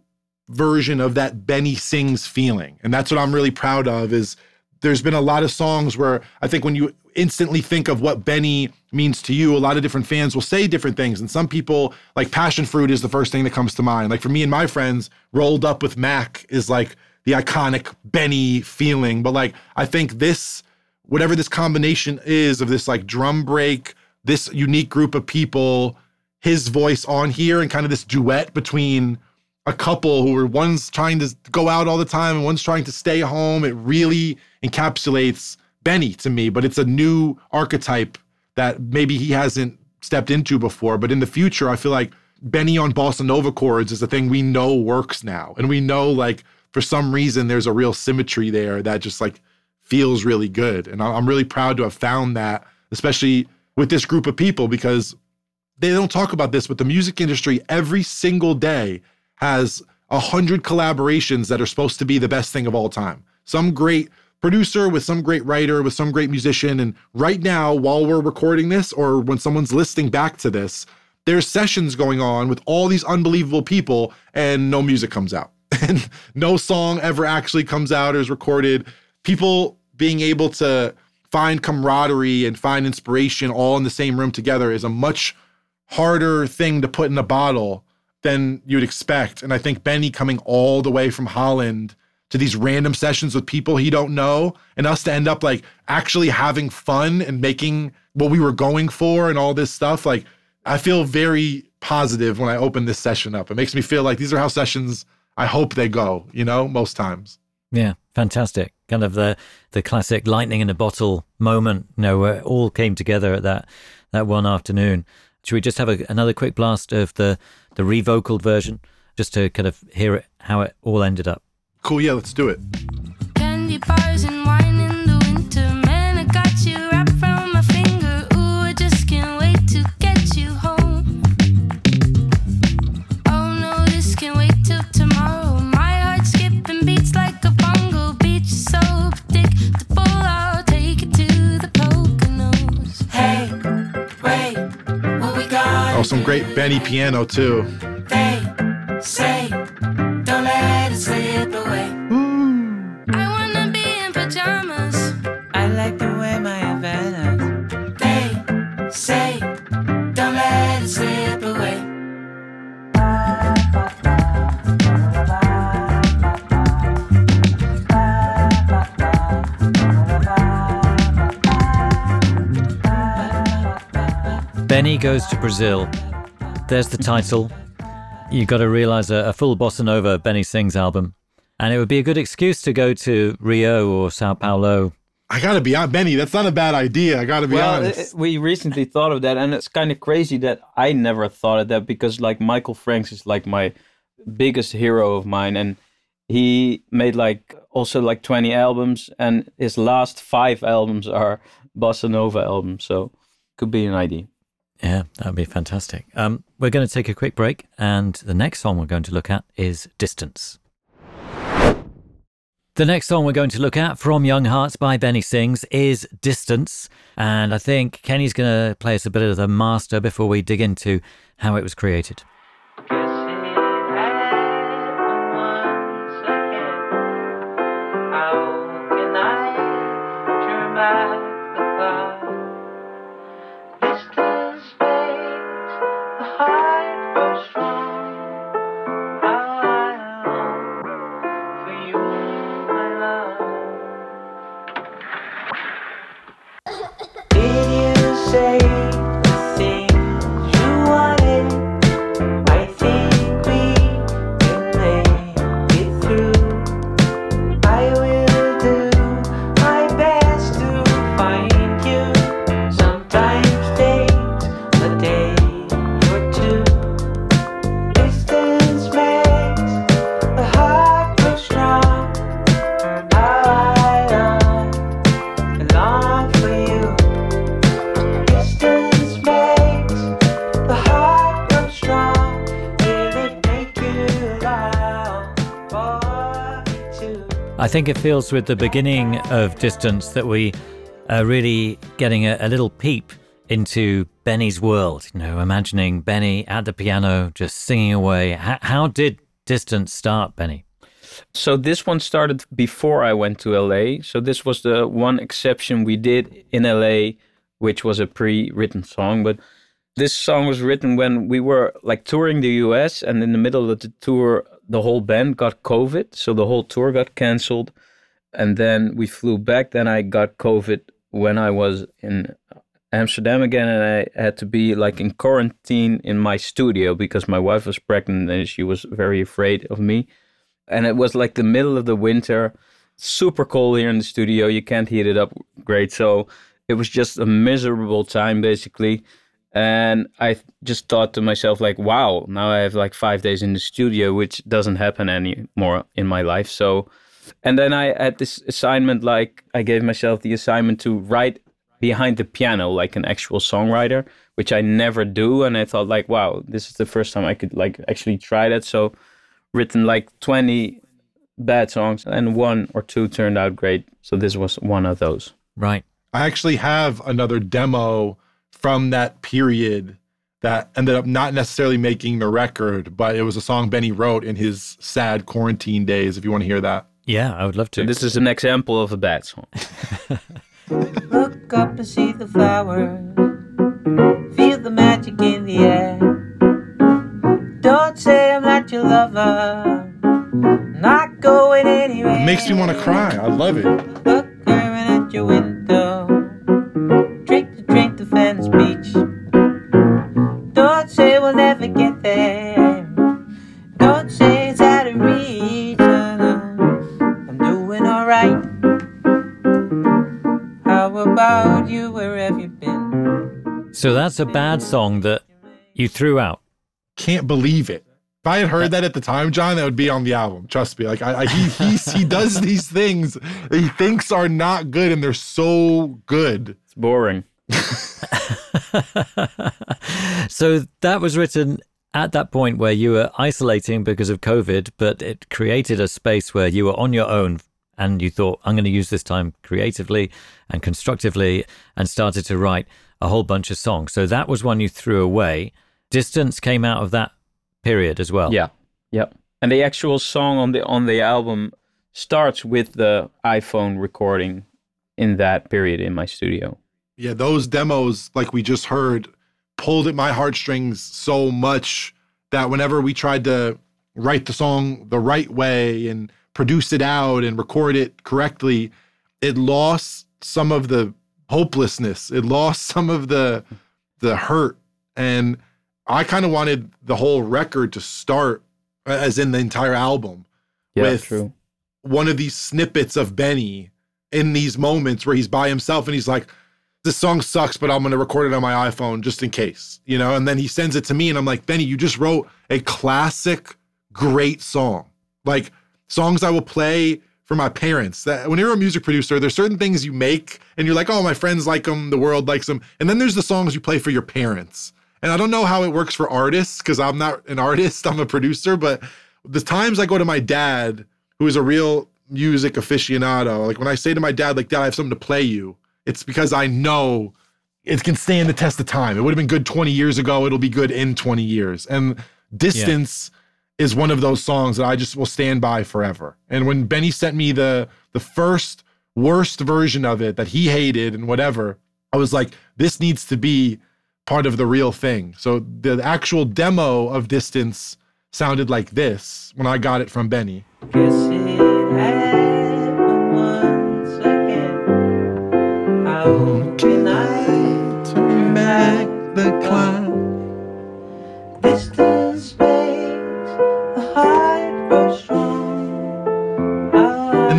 Speaker 5: version of that Benny sings feeling. And that's what I'm really proud of is there's been a lot of songs where I think when you instantly think of what Benny means to you, a lot of different fans will say different things. And some people, like Passion Fruit is the first thing that comes to mind. Like for me and my friends, Rolled Up with Mac is like the iconic Benny feeling. But like I think this, whatever this combination is of this like drum break, this unique group of people, his voice on here, and kind of this duet between a couple who are one's trying to go out all the time and one's trying to stay home. It really encapsulates Benny to me, but it's a new archetype that maybe he hasn't stepped into before. But in the future, I feel like Benny on bossa nova chords is a thing we know works now. And we know like for some reason there's a real symmetry there that just like feels really good. And I'm really proud to have found that, especially with this group of people, because they don't talk about this, but the music industry every single day has a hundred collaborations that are supposed to be the best thing of all time. Some great producer with some great writer with some great musician. And right now, while we're recording this, or when someone's listening back to this, there's sessions going on with all these unbelievable people, and no music comes out. And no song ever actually comes out or is recorded. People being able to find camaraderie and find inspiration all in the same room together is a much harder thing to put in a bottle than you'd expect. And I think Benny coming all the way from Holland to these random sessions with people he don't know and us to end up like actually having fun and making what we were going for and all this stuff like I feel very positive when I open this session up. It makes me feel like these are how sessions I hope they go, you know, most times.
Speaker 1: Yeah, fantastic. Kind of the the classic lightning in a bottle moment, you know, where it all came together at that that one afternoon. Should we just have a, another quick blast of the the revocaled version, just to kind of hear it how it all ended up?
Speaker 5: Cool, yeah, let's do it.
Speaker 3: Oh,
Speaker 5: some great Benny piano too.
Speaker 2: They say, don't let it slip away.
Speaker 3: I wanna be in pajamas.
Speaker 2: I like to wear my Havaianas. They say, don't let it slip
Speaker 1: Benny goes to Brazil. There's the title. You've got to realize a, a full bossa nova Benny Sings album. And it would be a good excuse to go to Rio or Sao Paulo.
Speaker 5: I gotta be honest, Benny, that's not a bad idea. I gotta be
Speaker 4: well,
Speaker 5: honest.
Speaker 4: it- we recently thought of that, and it's kind of crazy that I never thought of that because, like, Michael Franks is like my biggest hero of mine, and he made like also like 20 albums, and his last five albums are bossa nova albums, so could be an idea.
Speaker 1: Yeah, that would be fantastic. Um, we're going to take a quick break, and the next song we're going to look at is Distance. The next song we're going to look at from Young Hearts by Benny Sings is Distance. And I think Kenny's going to play us a bit of the master before we dig into how it was created.
Speaker 2: Think it
Speaker 1: feels with the beginning of Distance that we are really getting a, a little peep into Benny's world. You know, imagining Benny at the piano just singing away. H- how did Distance start, Benny?
Speaker 4: So this one started before I went to LA. So this was the one exception we did in LA, which was a pre-written song. But this song was written when we were like touring the US, and in the middle of the tour, the whole band got COVID, so the whole tour got canceled. And then we flew back. Then I got COVID when I was in Amsterdam again, and I had to be like in quarantine in my studio because my wife was pregnant and she was very afraid of me and it was like the middle of the winter super cold here in the studio you can't heat it up great so it was just a miserable time basically and i just thought to myself like wow now i have like five days in the studio which doesn't happen anymore in my life so and then i had this assignment like i gave myself the assignment to write behind the piano like an actual songwriter which i never do and i thought like wow this is the first time i could like actually try that so written like 20 bad songs and one or two turned out great. So this was one of those.
Speaker 1: Right.
Speaker 5: I actually have another demo from that period that ended up not necessarily making the record, but it was a song Benny wrote in his sad quarantine days, if you want to hear that.
Speaker 1: Yeah, I would love to.
Speaker 4: So this is an example of a bad song.
Speaker 2: Look up and see the flowers. Feel the magic in the air. Don't say I'm not your lover. Not going anywhere.
Speaker 5: It makes me want to cry. I love it.
Speaker 2: Look at your window. To Beach. Don't say we'll never get there. Don't say it's out of reach. Oh. I'm doing alright. How about you? Where have you been?
Speaker 1: so that's a bad song that you threw out.
Speaker 5: Can't believe it. If I had heard that at the time, John, that would be on the album. Trust me. Like I, I he he's, he does these things that he thinks are not good, and they're so good.
Speaker 4: It's boring.
Speaker 1: So that was written at that point where you were isolating because of COVID, but it created a space where you were on your own and you thought, I'm going to use this time creatively and constructively and started to write a whole bunch of songs. So that was one you threw away. Distance came out of that period as well.
Speaker 4: Yeah. Yep. And the actual song on the on the album starts with the iPhone recording in that period in my studio.
Speaker 5: Yeah, those demos, like we just heard, pulled at my heartstrings so much that whenever we tried to write the song the right way and produce it out and record it correctly, it lost some of the hopelessness. It lost some of the the hurt. And I kind of wanted the whole record to start as in the entire album
Speaker 4: Yeah,
Speaker 5: with
Speaker 4: true.
Speaker 5: one of these snippets of Benny in these moments where he's by himself and he's like, this song sucks, but I'm going to record it on my iPhone just in case, you know? And then he sends it to me and I'm like, Benny, you just wrote a classic, great song. Like songs I will play for my parents. That when you're a music producer, there's certain things you make and you're like, oh, my friends like them, the world likes them. And then there's the songs you play for your parents. And I don't know how it works for artists because I'm not an artist, I'm a producer, but the times I go to my dad, who is a real music aficionado, like when I say to my dad, like, Dad, I have something to play you, it's because I know it can stand the test of time. It would have been good 20 years ago. It'll be good in 20 years. And Distance is one of those songs that I just will stand by forever. And when Benny sent me the the first worst version of it that he hated and whatever, I was like, this needs to be part of the real thing. So the actual demo of Distance sounded like this when I got it from Benny.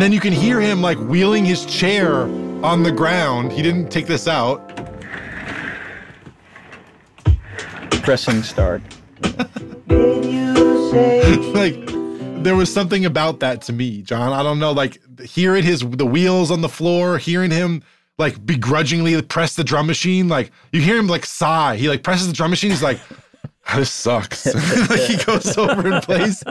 Speaker 5: Then you can hear him like wheeling his chair on the ground. He didn't take this out.
Speaker 4: Pressing start.
Speaker 2: did you say
Speaker 5: like there was something about that to me, John. I don't know, like hearing his the wheels on the floor, hearing him like begrudgingly press the drum machine, like you hear him like sigh. He like presses the drum machine. He's like, ah, "This sucks." like he goes over and plays,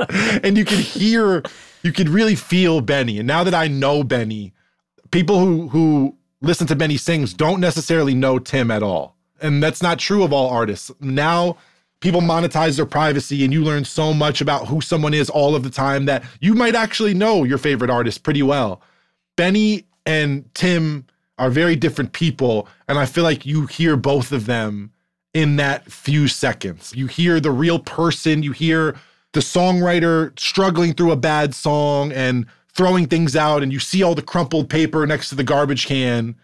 Speaker 5: and you can hear you could really feel Benny. And now that I know Benny, people who who listen to Benny sings don't necessarily know Tim at all. And that's not true of all artists. Now people monetize their privacy and you learn so much about who someone is all of the time that you might actually know your favorite artist pretty well. Benny and Tim are very different people and I feel like you hear both of them in that few seconds. You hear the real person, you hear the songwriter struggling through a bad song and throwing things out and you see all the crumpled paper next to the garbage can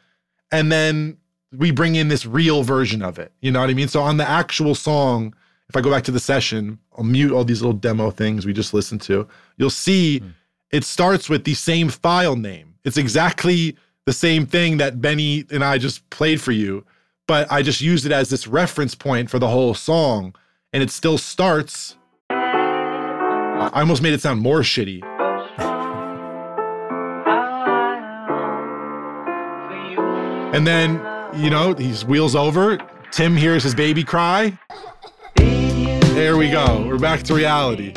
Speaker 5: and then we bring in this real version of it. You know what I mean? So on the actual song, if I go back to the session, I'll mute all these little demo things we just listened to. You'll see hmm. it starts with the same file name. It's exactly the same thing that Benny and I just played for you, but I just used it as this reference point for the whole song. And it still starts. I almost made it sound more shitty. And then, you know, he's wheels over. Tim hears his baby cry. There we go. We're back to reality.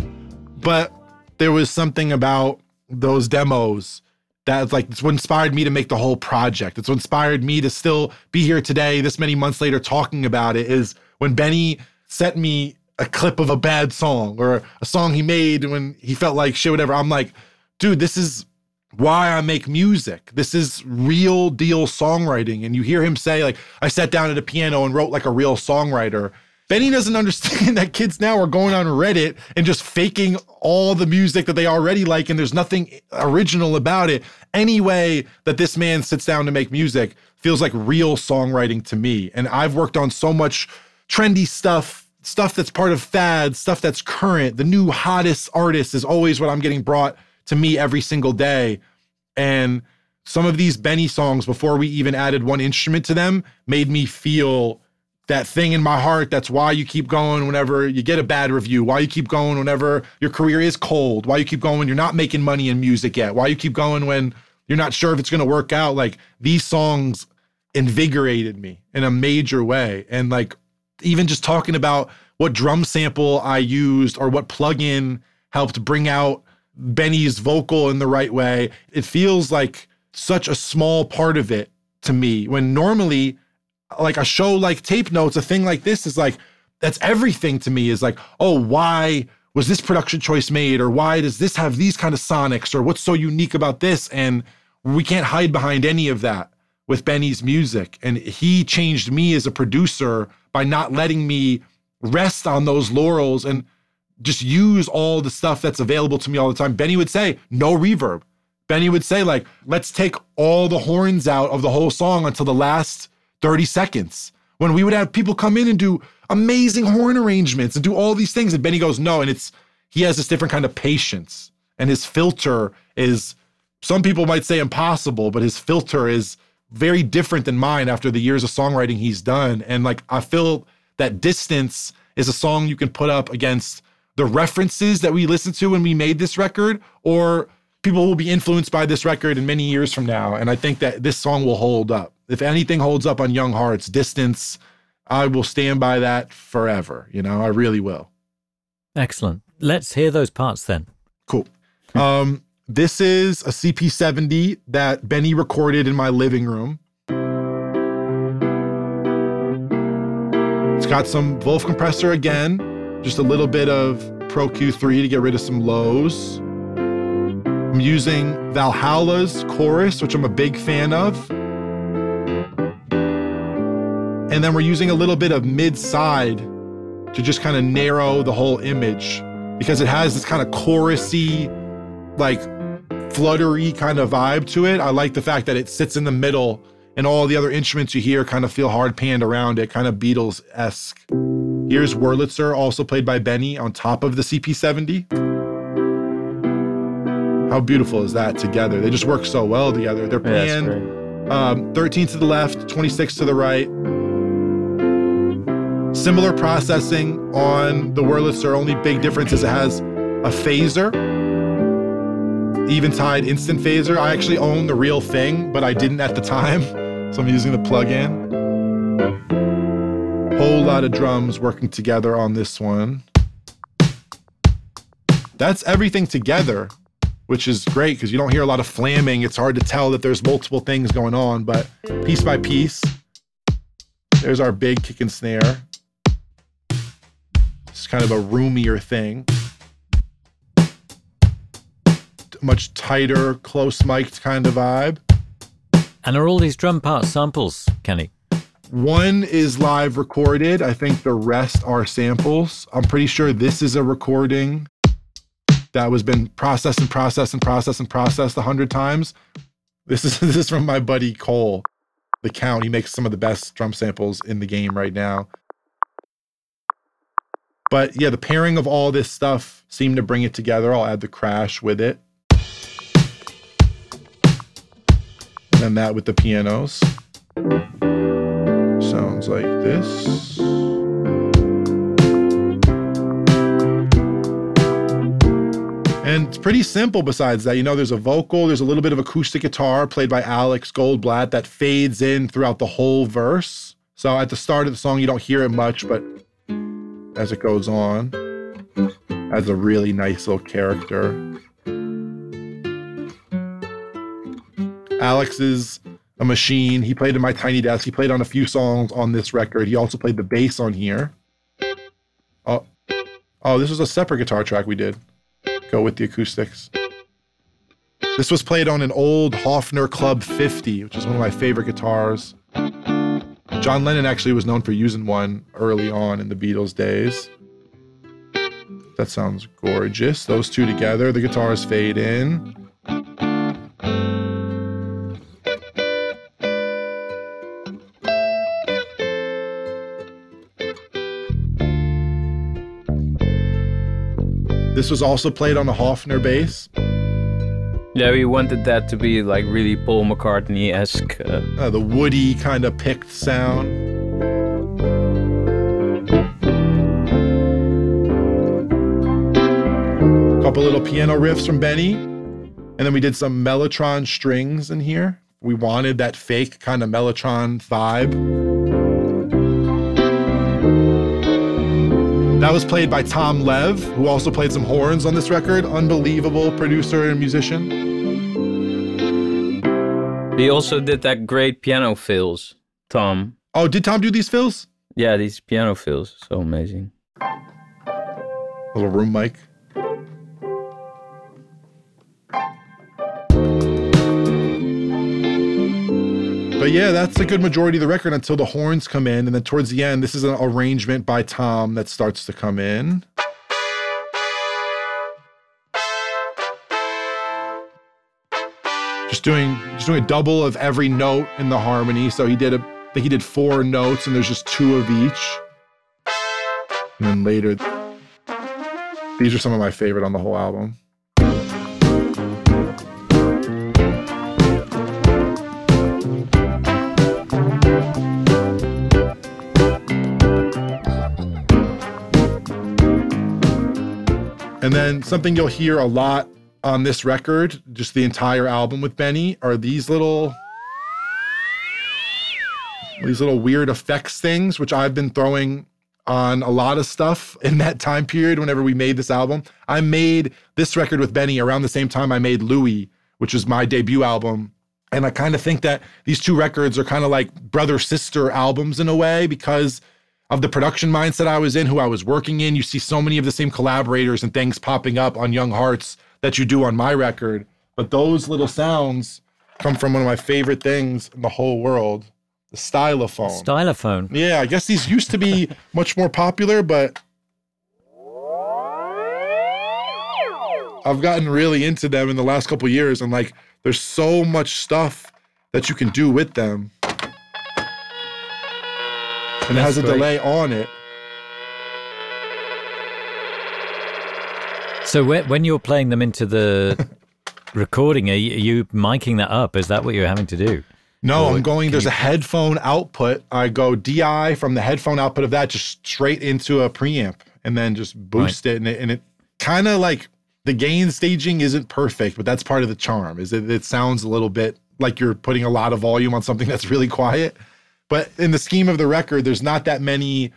Speaker 5: But there was something about those demos that's like it's what inspired me to make the whole project. It's what inspired me to still be here today, this many months later, talking about it. Is when Benny sent me a clip of a bad song or a song he made when he felt like shit, whatever. I'm like, dude, this is why I make music. This is real deal songwriting. And you hear him say, like, I sat down at a piano and wrote like a real songwriter. Benny doesn't understand that kids now are going on Reddit and just faking all the music that they already like, and there's nothing original about it. Any way that this man sits down to make music feels like real songwriting to me. And I've worked on so much trendy stuff, stuff that's part of fads, stuff that's current. The new hottest artist is always what I'm getting brought to me every single day. And some of these Benny songs, before we even added one instrument to them, made me feel that thing in my heart. That's why you keep going whenever you get a bad review, why you keep going whenever your career is cold, why you keep going when you're not making money in music yet, why you keep going when you're not sure if it's going to work out. Like these songs invigorated me in a major way. And like even just talking about what drum sample I used or what plugin helped bring out Benny's vocal in the right way, it feels like such a small part of it to me. When normally like a show like tape notes a thing like this is like that's everything to me is like oh why was this production choice made? Or why does this have these kind of sonics? Or what's so unique about this? And we can't hide behind any of that with Benny's music. And he changed me as a producer by not letting me rest on those laurels and just use all the stuff that's available to me all the time Benny would say no reverb Benny would say like let's take all the horns out of the whole song until the last 30 seconds when we would have people come in and do amazing horn arrangements and do all these things. And Benny goes, no. And it's, he has this different kind of patience. And his filter is, some people might say impossible, but his filter is very different than mine after the years of songwriting he's done. And like, I feel that Distance is a song you can put up against the references that we listened to when we made this record, or people will be influenced by this record in many years from now. And I think that this song will hold up if anything holds up on Young Hearts, distance, I will stand by that forever. You know, I really will.
Speaker 1: Excellent. Let's hear those parts then.
Speaker 5: Cool. Um, this is a CP70 that Benny recorded in my living room. It's got some Vulf compressor again, just a little bit of Pro Q3 to get rid of some lows. I'm using Valhalla's chorus, which I'm a big fan of. And then we're using a little bit of mid side to just kind of narrow the whole image because it has this kind of chorusy, like fluttery kind of vibe to it. I like the fact that it sits in the middle and all the other instruments you hear kind of feel hard panned around it, kind of Beatles esque. Here's Wurlitzer, also played by Benny, on top of the CP70. How beautiful is that together? They just work so well together. They're
Speaker 4: Yeah,
Speaker 5: panned
Speaker 4: great.
Speaker 5: um, 13 to the left, 26 to the right. Similar processing on the Wurlitzer. Only big difference is it has a phaser, Eventide instant phaser. I actually own the real thing, but I didn't at the time, so I'm using the plug-in. Whole lot of drums working together on this one. That's everything together which is great because you don't hear a lot of flamming. It's hard to tell that there's multiple things going on, but piece by piece, there's our big kick and snare. It's kind of a roomier thing. Much tighter, close mic'd kind of vibe.
Speaker 1: And are all these drum parts samples, Kenny?
Speaker 5: One is live recorded. I think the rest are samples. I'm pretty sure this is a recording that was been processed and processed and processed and processed a hundred times. This is this is from my buddy Cole, the Count. He makes some of the best drum samples in the game right now. But yeah, the pairing of all this stuff seemed to bring it together. I'll add the crash with it. And that with the pianos. Sounds like this. And it's pretty simple besides that. You know, there's a vocal, there's a little bit of acoustic guitar played by Alex Goldblatt that fades in throughout the whole verse. So at the start of the song, you don't hear it much, but as it goes on, adds a really nice little character. Alex is a machine. He played in my tiny desk. He played on a few songs on this record. He also played the bass on here. Oh, oh, this was a separate guitar track we did. Go with the acoustics. This was played on an old Hofner Club 50, which is one of my favorite guitars. John Lennon actually was known for using one early on in the Beatles days. That sounds gorgeous. Those two together, the guitars fade in. This was also played on a Hofner bass.
Speaker 4: Yeah, we wanted that to be like really Paul McCartney esque. Uh,
Speaker 5: Uh, the woody kind of picked sound. Couple little piano riffs from Benny. And then we did some Mellotron strings in here. We wanted that fake kind of Mellotron vibe. That was played by Tom Lev, who also played some horns on this record. Unbelievable producer and musician.
Speaker 4: he also did that great piano fills, Tom.
Speaker 5: Oh, did Tom do these fills?
Speaker 4: Yeah, these piano fills, so amazing.
Speaker 5: Little room mic. But yeah, that's a good majority of the record until the horns come in. And then towards the end, this is an arrangement by Tom that starts to come in. Just doing just doing a double of every note in the harmony. So he did a I think he did four notes and there's just two of each. And then later these are some of my favorite on the whole album. And then something you'll hear a lot on this record, just the entire album with Benny, are these little these little weird effects things, which I've been throwing on a lot of stuff in that time period whenever we made this album. I made this record with Benny around the same time I made Louie, which was my debut album. And I kind of think that these two records are kind of like brother sister albums in a way because of the production mindset I was in, who I was working in. You see so many of the same collaborators and things popping up on Young Hearts that you do on my record. But those little sounds come from one of my favorite things in the whole world the stylophone.
Speaker 1: Stylophone.
Speaker 5: Yeah, I guess these used to be much more popular, but I've gotten really into them in the last couple years. And like, there's so much stuff that you can do with them. And it has a
Speaker 4: That's
Speaker 5: delay on it.
Speaker 1: So when, when you're playing them into the recording, are you, miking that up? Is that what you're having to do?
Speaker 5: No,
Speaker 1: Or
Speaker 5: I'm going, there's
Speaker 1: you-
Speaker 5: a headphone output. I go DI from the headphone output of that just straight into a preamp and then just boost it. And it, and it kind of like the gain staging isn't perfect, but that's part of the charm is that it sounds a little bit like you're putting a lot of volume on something that's really quiet. But in the scheme of the record, there's not that many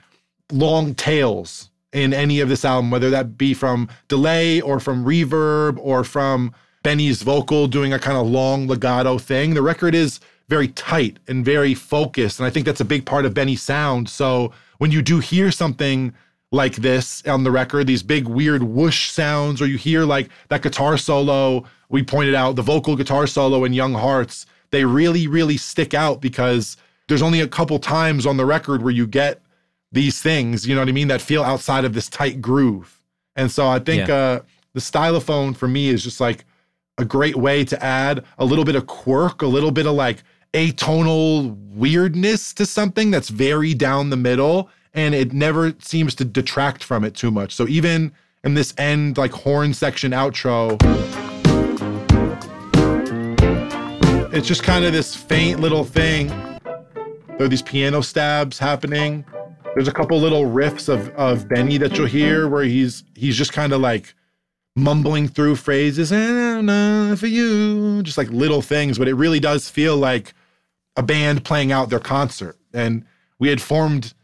Speaker 5: long tails in any of this album, whether that be from delay or from reverb or from Benny's vocal doing a kind of long legato thing. The record is very tight and very focused. And I think that's a big part of Benny's sound. So when you do hear something like this on the record, these big weird whoosh sounds, or you hear like that guitar solo, we pointed out the vocal guitar solo in Young Hearts, they really, really stick out because there's only a couple times on the record where you get these things, you know what I mean, that feel outside of this tight groove. And so I think
Speaker 1: Yeah.
Speaker 5: uh, the stylophone for me is just like a great way to add a little bit of quirk, a little bit of like atonal weirdness to something that's very down the middle. And it never seems to detract from it too much. So even in this end, like horn section outro, it's just kind of this faint little thing. There are these piano stabs happening. There's a couple little riffs of of Benny that you'll hear where he's he's just kind of like mumbling through phrases "And for you, just like little things, but it really does feel like a band playing out their concert. And we had formed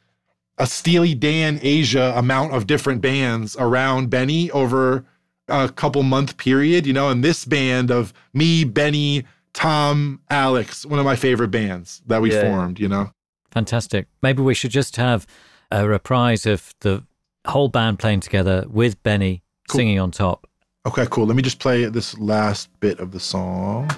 Speaker 5: a Steely Dan Asia amount of different bands around Benny over a couple month period, you know, and this band of me, Benny, Tom, Alex, one of my favorite bands that we
Speaker 4: Yeah.
Speaker 5: formed, you know.
Speaker 1: Fantastic. Maybe we should just have a reprise of the whole band playing together with Benny
Speaker 5: Cool.
Speaker 1: singing on top.
Speaker 5: Okay, cool. Let me just play this last bit of the song.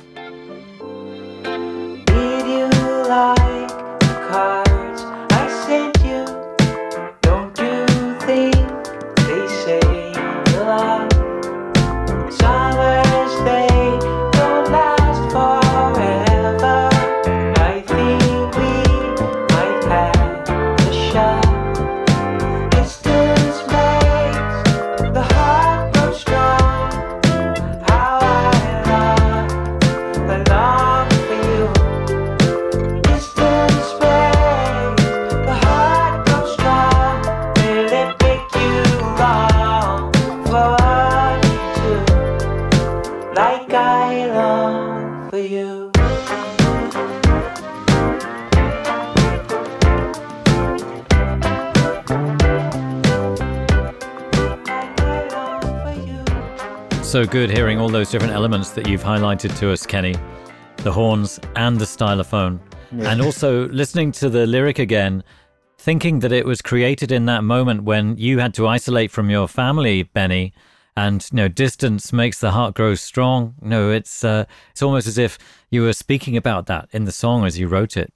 Speaker 1: So good hearing all those different elements that you've highlighted to us, Kenny the horns and the stylophone. And also listening to the lyric again, thinking that it was created in that moment when you had to isolate from your family, Benny. And you know, distance makes the heart grow strong. No, it's uh, it's almost as if you were speaking about that in the song as you wrote it.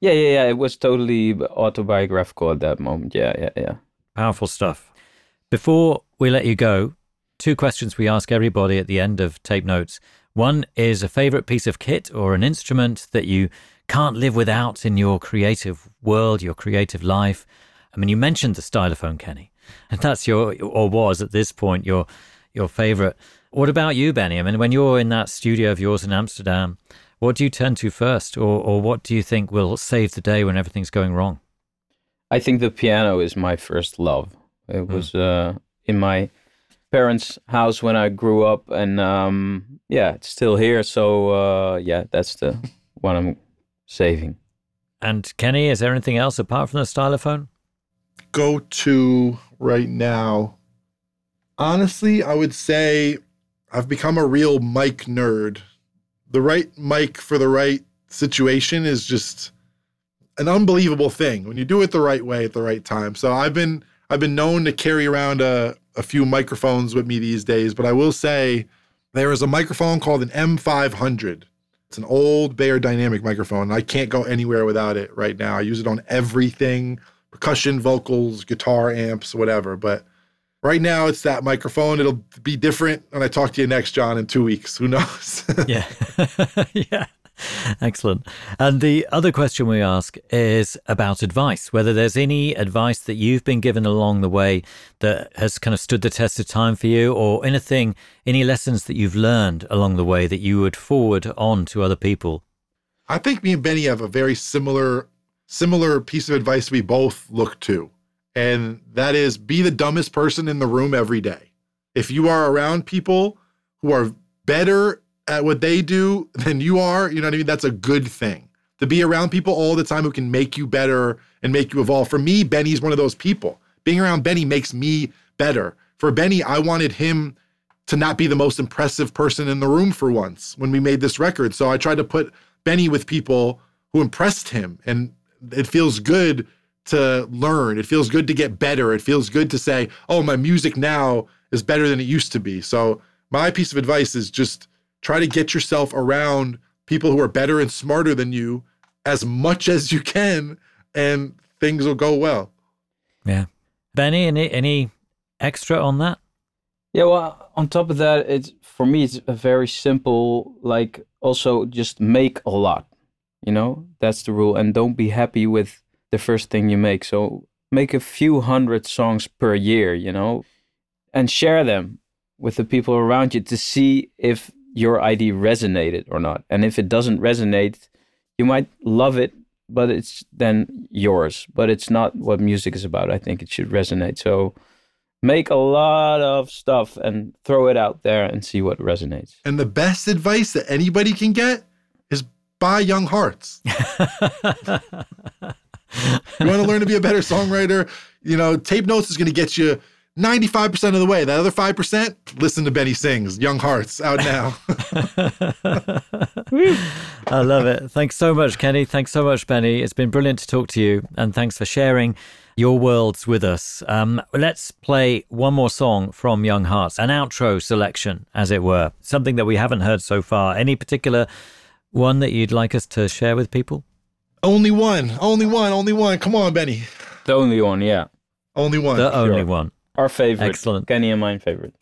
Speaker 4: Yeah, yeah, yeah. It was totally autobiographical at that moment. Yeah, yeah, yeah.
Speaker 1: Powerful stuff. Before we let you go, two questions we ask everybody at the end of tape notes. One is a favorite piece of kit or an instrument that you can't live without in your creative world, your creative life. I mean, you mentioned the stylophone, Kenny, and that's your or was at this point your your favorite. What about you, Benny? I mean, when you're in that studio of yours in Amsterdam, what do you turn to first, or or what do you think will save the day when everything's going wrong?
Speaker 4: I think the piano is my first love. It was uh, in my parents' house when I grew up, and um, yeah, it's still here. So uh, yeah, that's the one I'm saving.
Speaker 1: And Kenny, is there anything else apart from the stylophone?
Speaker 5: Go to right now. Honestly, I would say I've become a real mic nerd. The right mic for the right situation is just an unbelievable thing when you do it the right way at the right time. So I've been I've been known to carry around a, a few microphones with me these days, but I will say there is a microphone called an M500. It's an old Beyerdynamic microphone. I can't go anywhere without it right now. I use it on everything percussion, vocals, guitar, amps, whatever. But right now, it's that microphone. It'll be different when I talk to you next, John, in two weeks. Who knows?
Speaker 1: Yeah. yeah. Excellent. And the other question we ask is about advice, whether there's any advice that you've been given along the way that has kind of stood the test of time for you, or anything, any lessons that you've learned along the way that you would forward on to other people.
Speaker 5: I think me and Benny have a very similar similar piece of advice we both look to. And that is be the dumbest person in the room every day. If you are around people who are better at what they do than you are, you know what I mean? That's a good thing. To be around people all the time who can make you better and make you evolve. For me, Benny's one of those people. Being around Benny makes me better. For Benny, I wanted him to not be the most impressive person in the room for once when we made this record. So I tried to put Benny with people who impressed him. And it feels good to learn. It feels good to get better. It feels good to say, oh, my music now is better than it used to be. So my piece of advice is just try to get yourself around people who are better and smarter than you as much as you can, and things will go well.
Speaker 1: Yeah. Benny, any any extra on that?
Speaker 4: Yeah, well, on top of that, it's for me, it's a very simple. Like, also just make a lot. You know, that's the rule, and don't be happy with the first thing you make. So make a few hundred songs per year. You know, and share them with the people around you to see if your ID resonated or not. And if it doesn't resonate, you might love it, but it's then yours. But it's not what music is about. I think it should resonate. So make a lot of stuff and throw it out there and see what resonates.
Speaker 5: And the best advice that anybody can get is buy Young Hearts. you want to learn to be a better songwriter? You know, Tape Notes is going to get you 95% of the way. That other 5%, listen to Benny Sings, Young Hearts, out now.
Speaker 1: I love it. Thanks so much, Kenny. Thanks so much, Benny. It's been brilliant to talk to you, and thanks for sharing your worlds with us. Um, let's play one more song from Young Hearts, an outro selection, as it were, something that we haven't heard so far. Any particular one that you'd like us to share with people?
Speaker 5: only one, only one, only one. Come on, Benny.
Speaker 4: The only one, yeah.
Speaker 5: Only one.
Speaker 1: The only
Speaker 4: sure.
Speaker 1: one.
Speaker 4: Our favorite.
Speaker 1: Excellent.
Speaker 4: Kenny and mine favorite.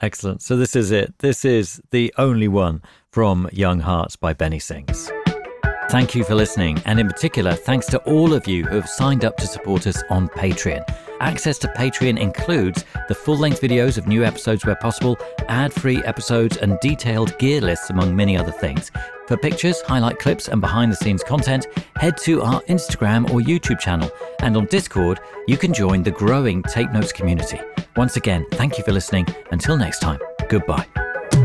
Speaker 1: Excellent. So this is it. This is the only one from Young Hearts by Benny Sings. Thank you for listening, and in particular, thanks to all of you who have signed up to support us on Patreon. Access to Patreon includes the full length videos of new episodes where possible, ad free episodes, and detailed gear lists, among many other things. For pictures, highlight clips, and behind the scenes content, head to our Instagram or YouTube channel. And on Discord, you can join the growing Tape Notes community. Once again, thank you for listening. Until next time, goodbye.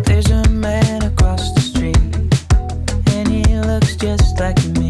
Speaker 2: There's a man across the street, and he looks just like me.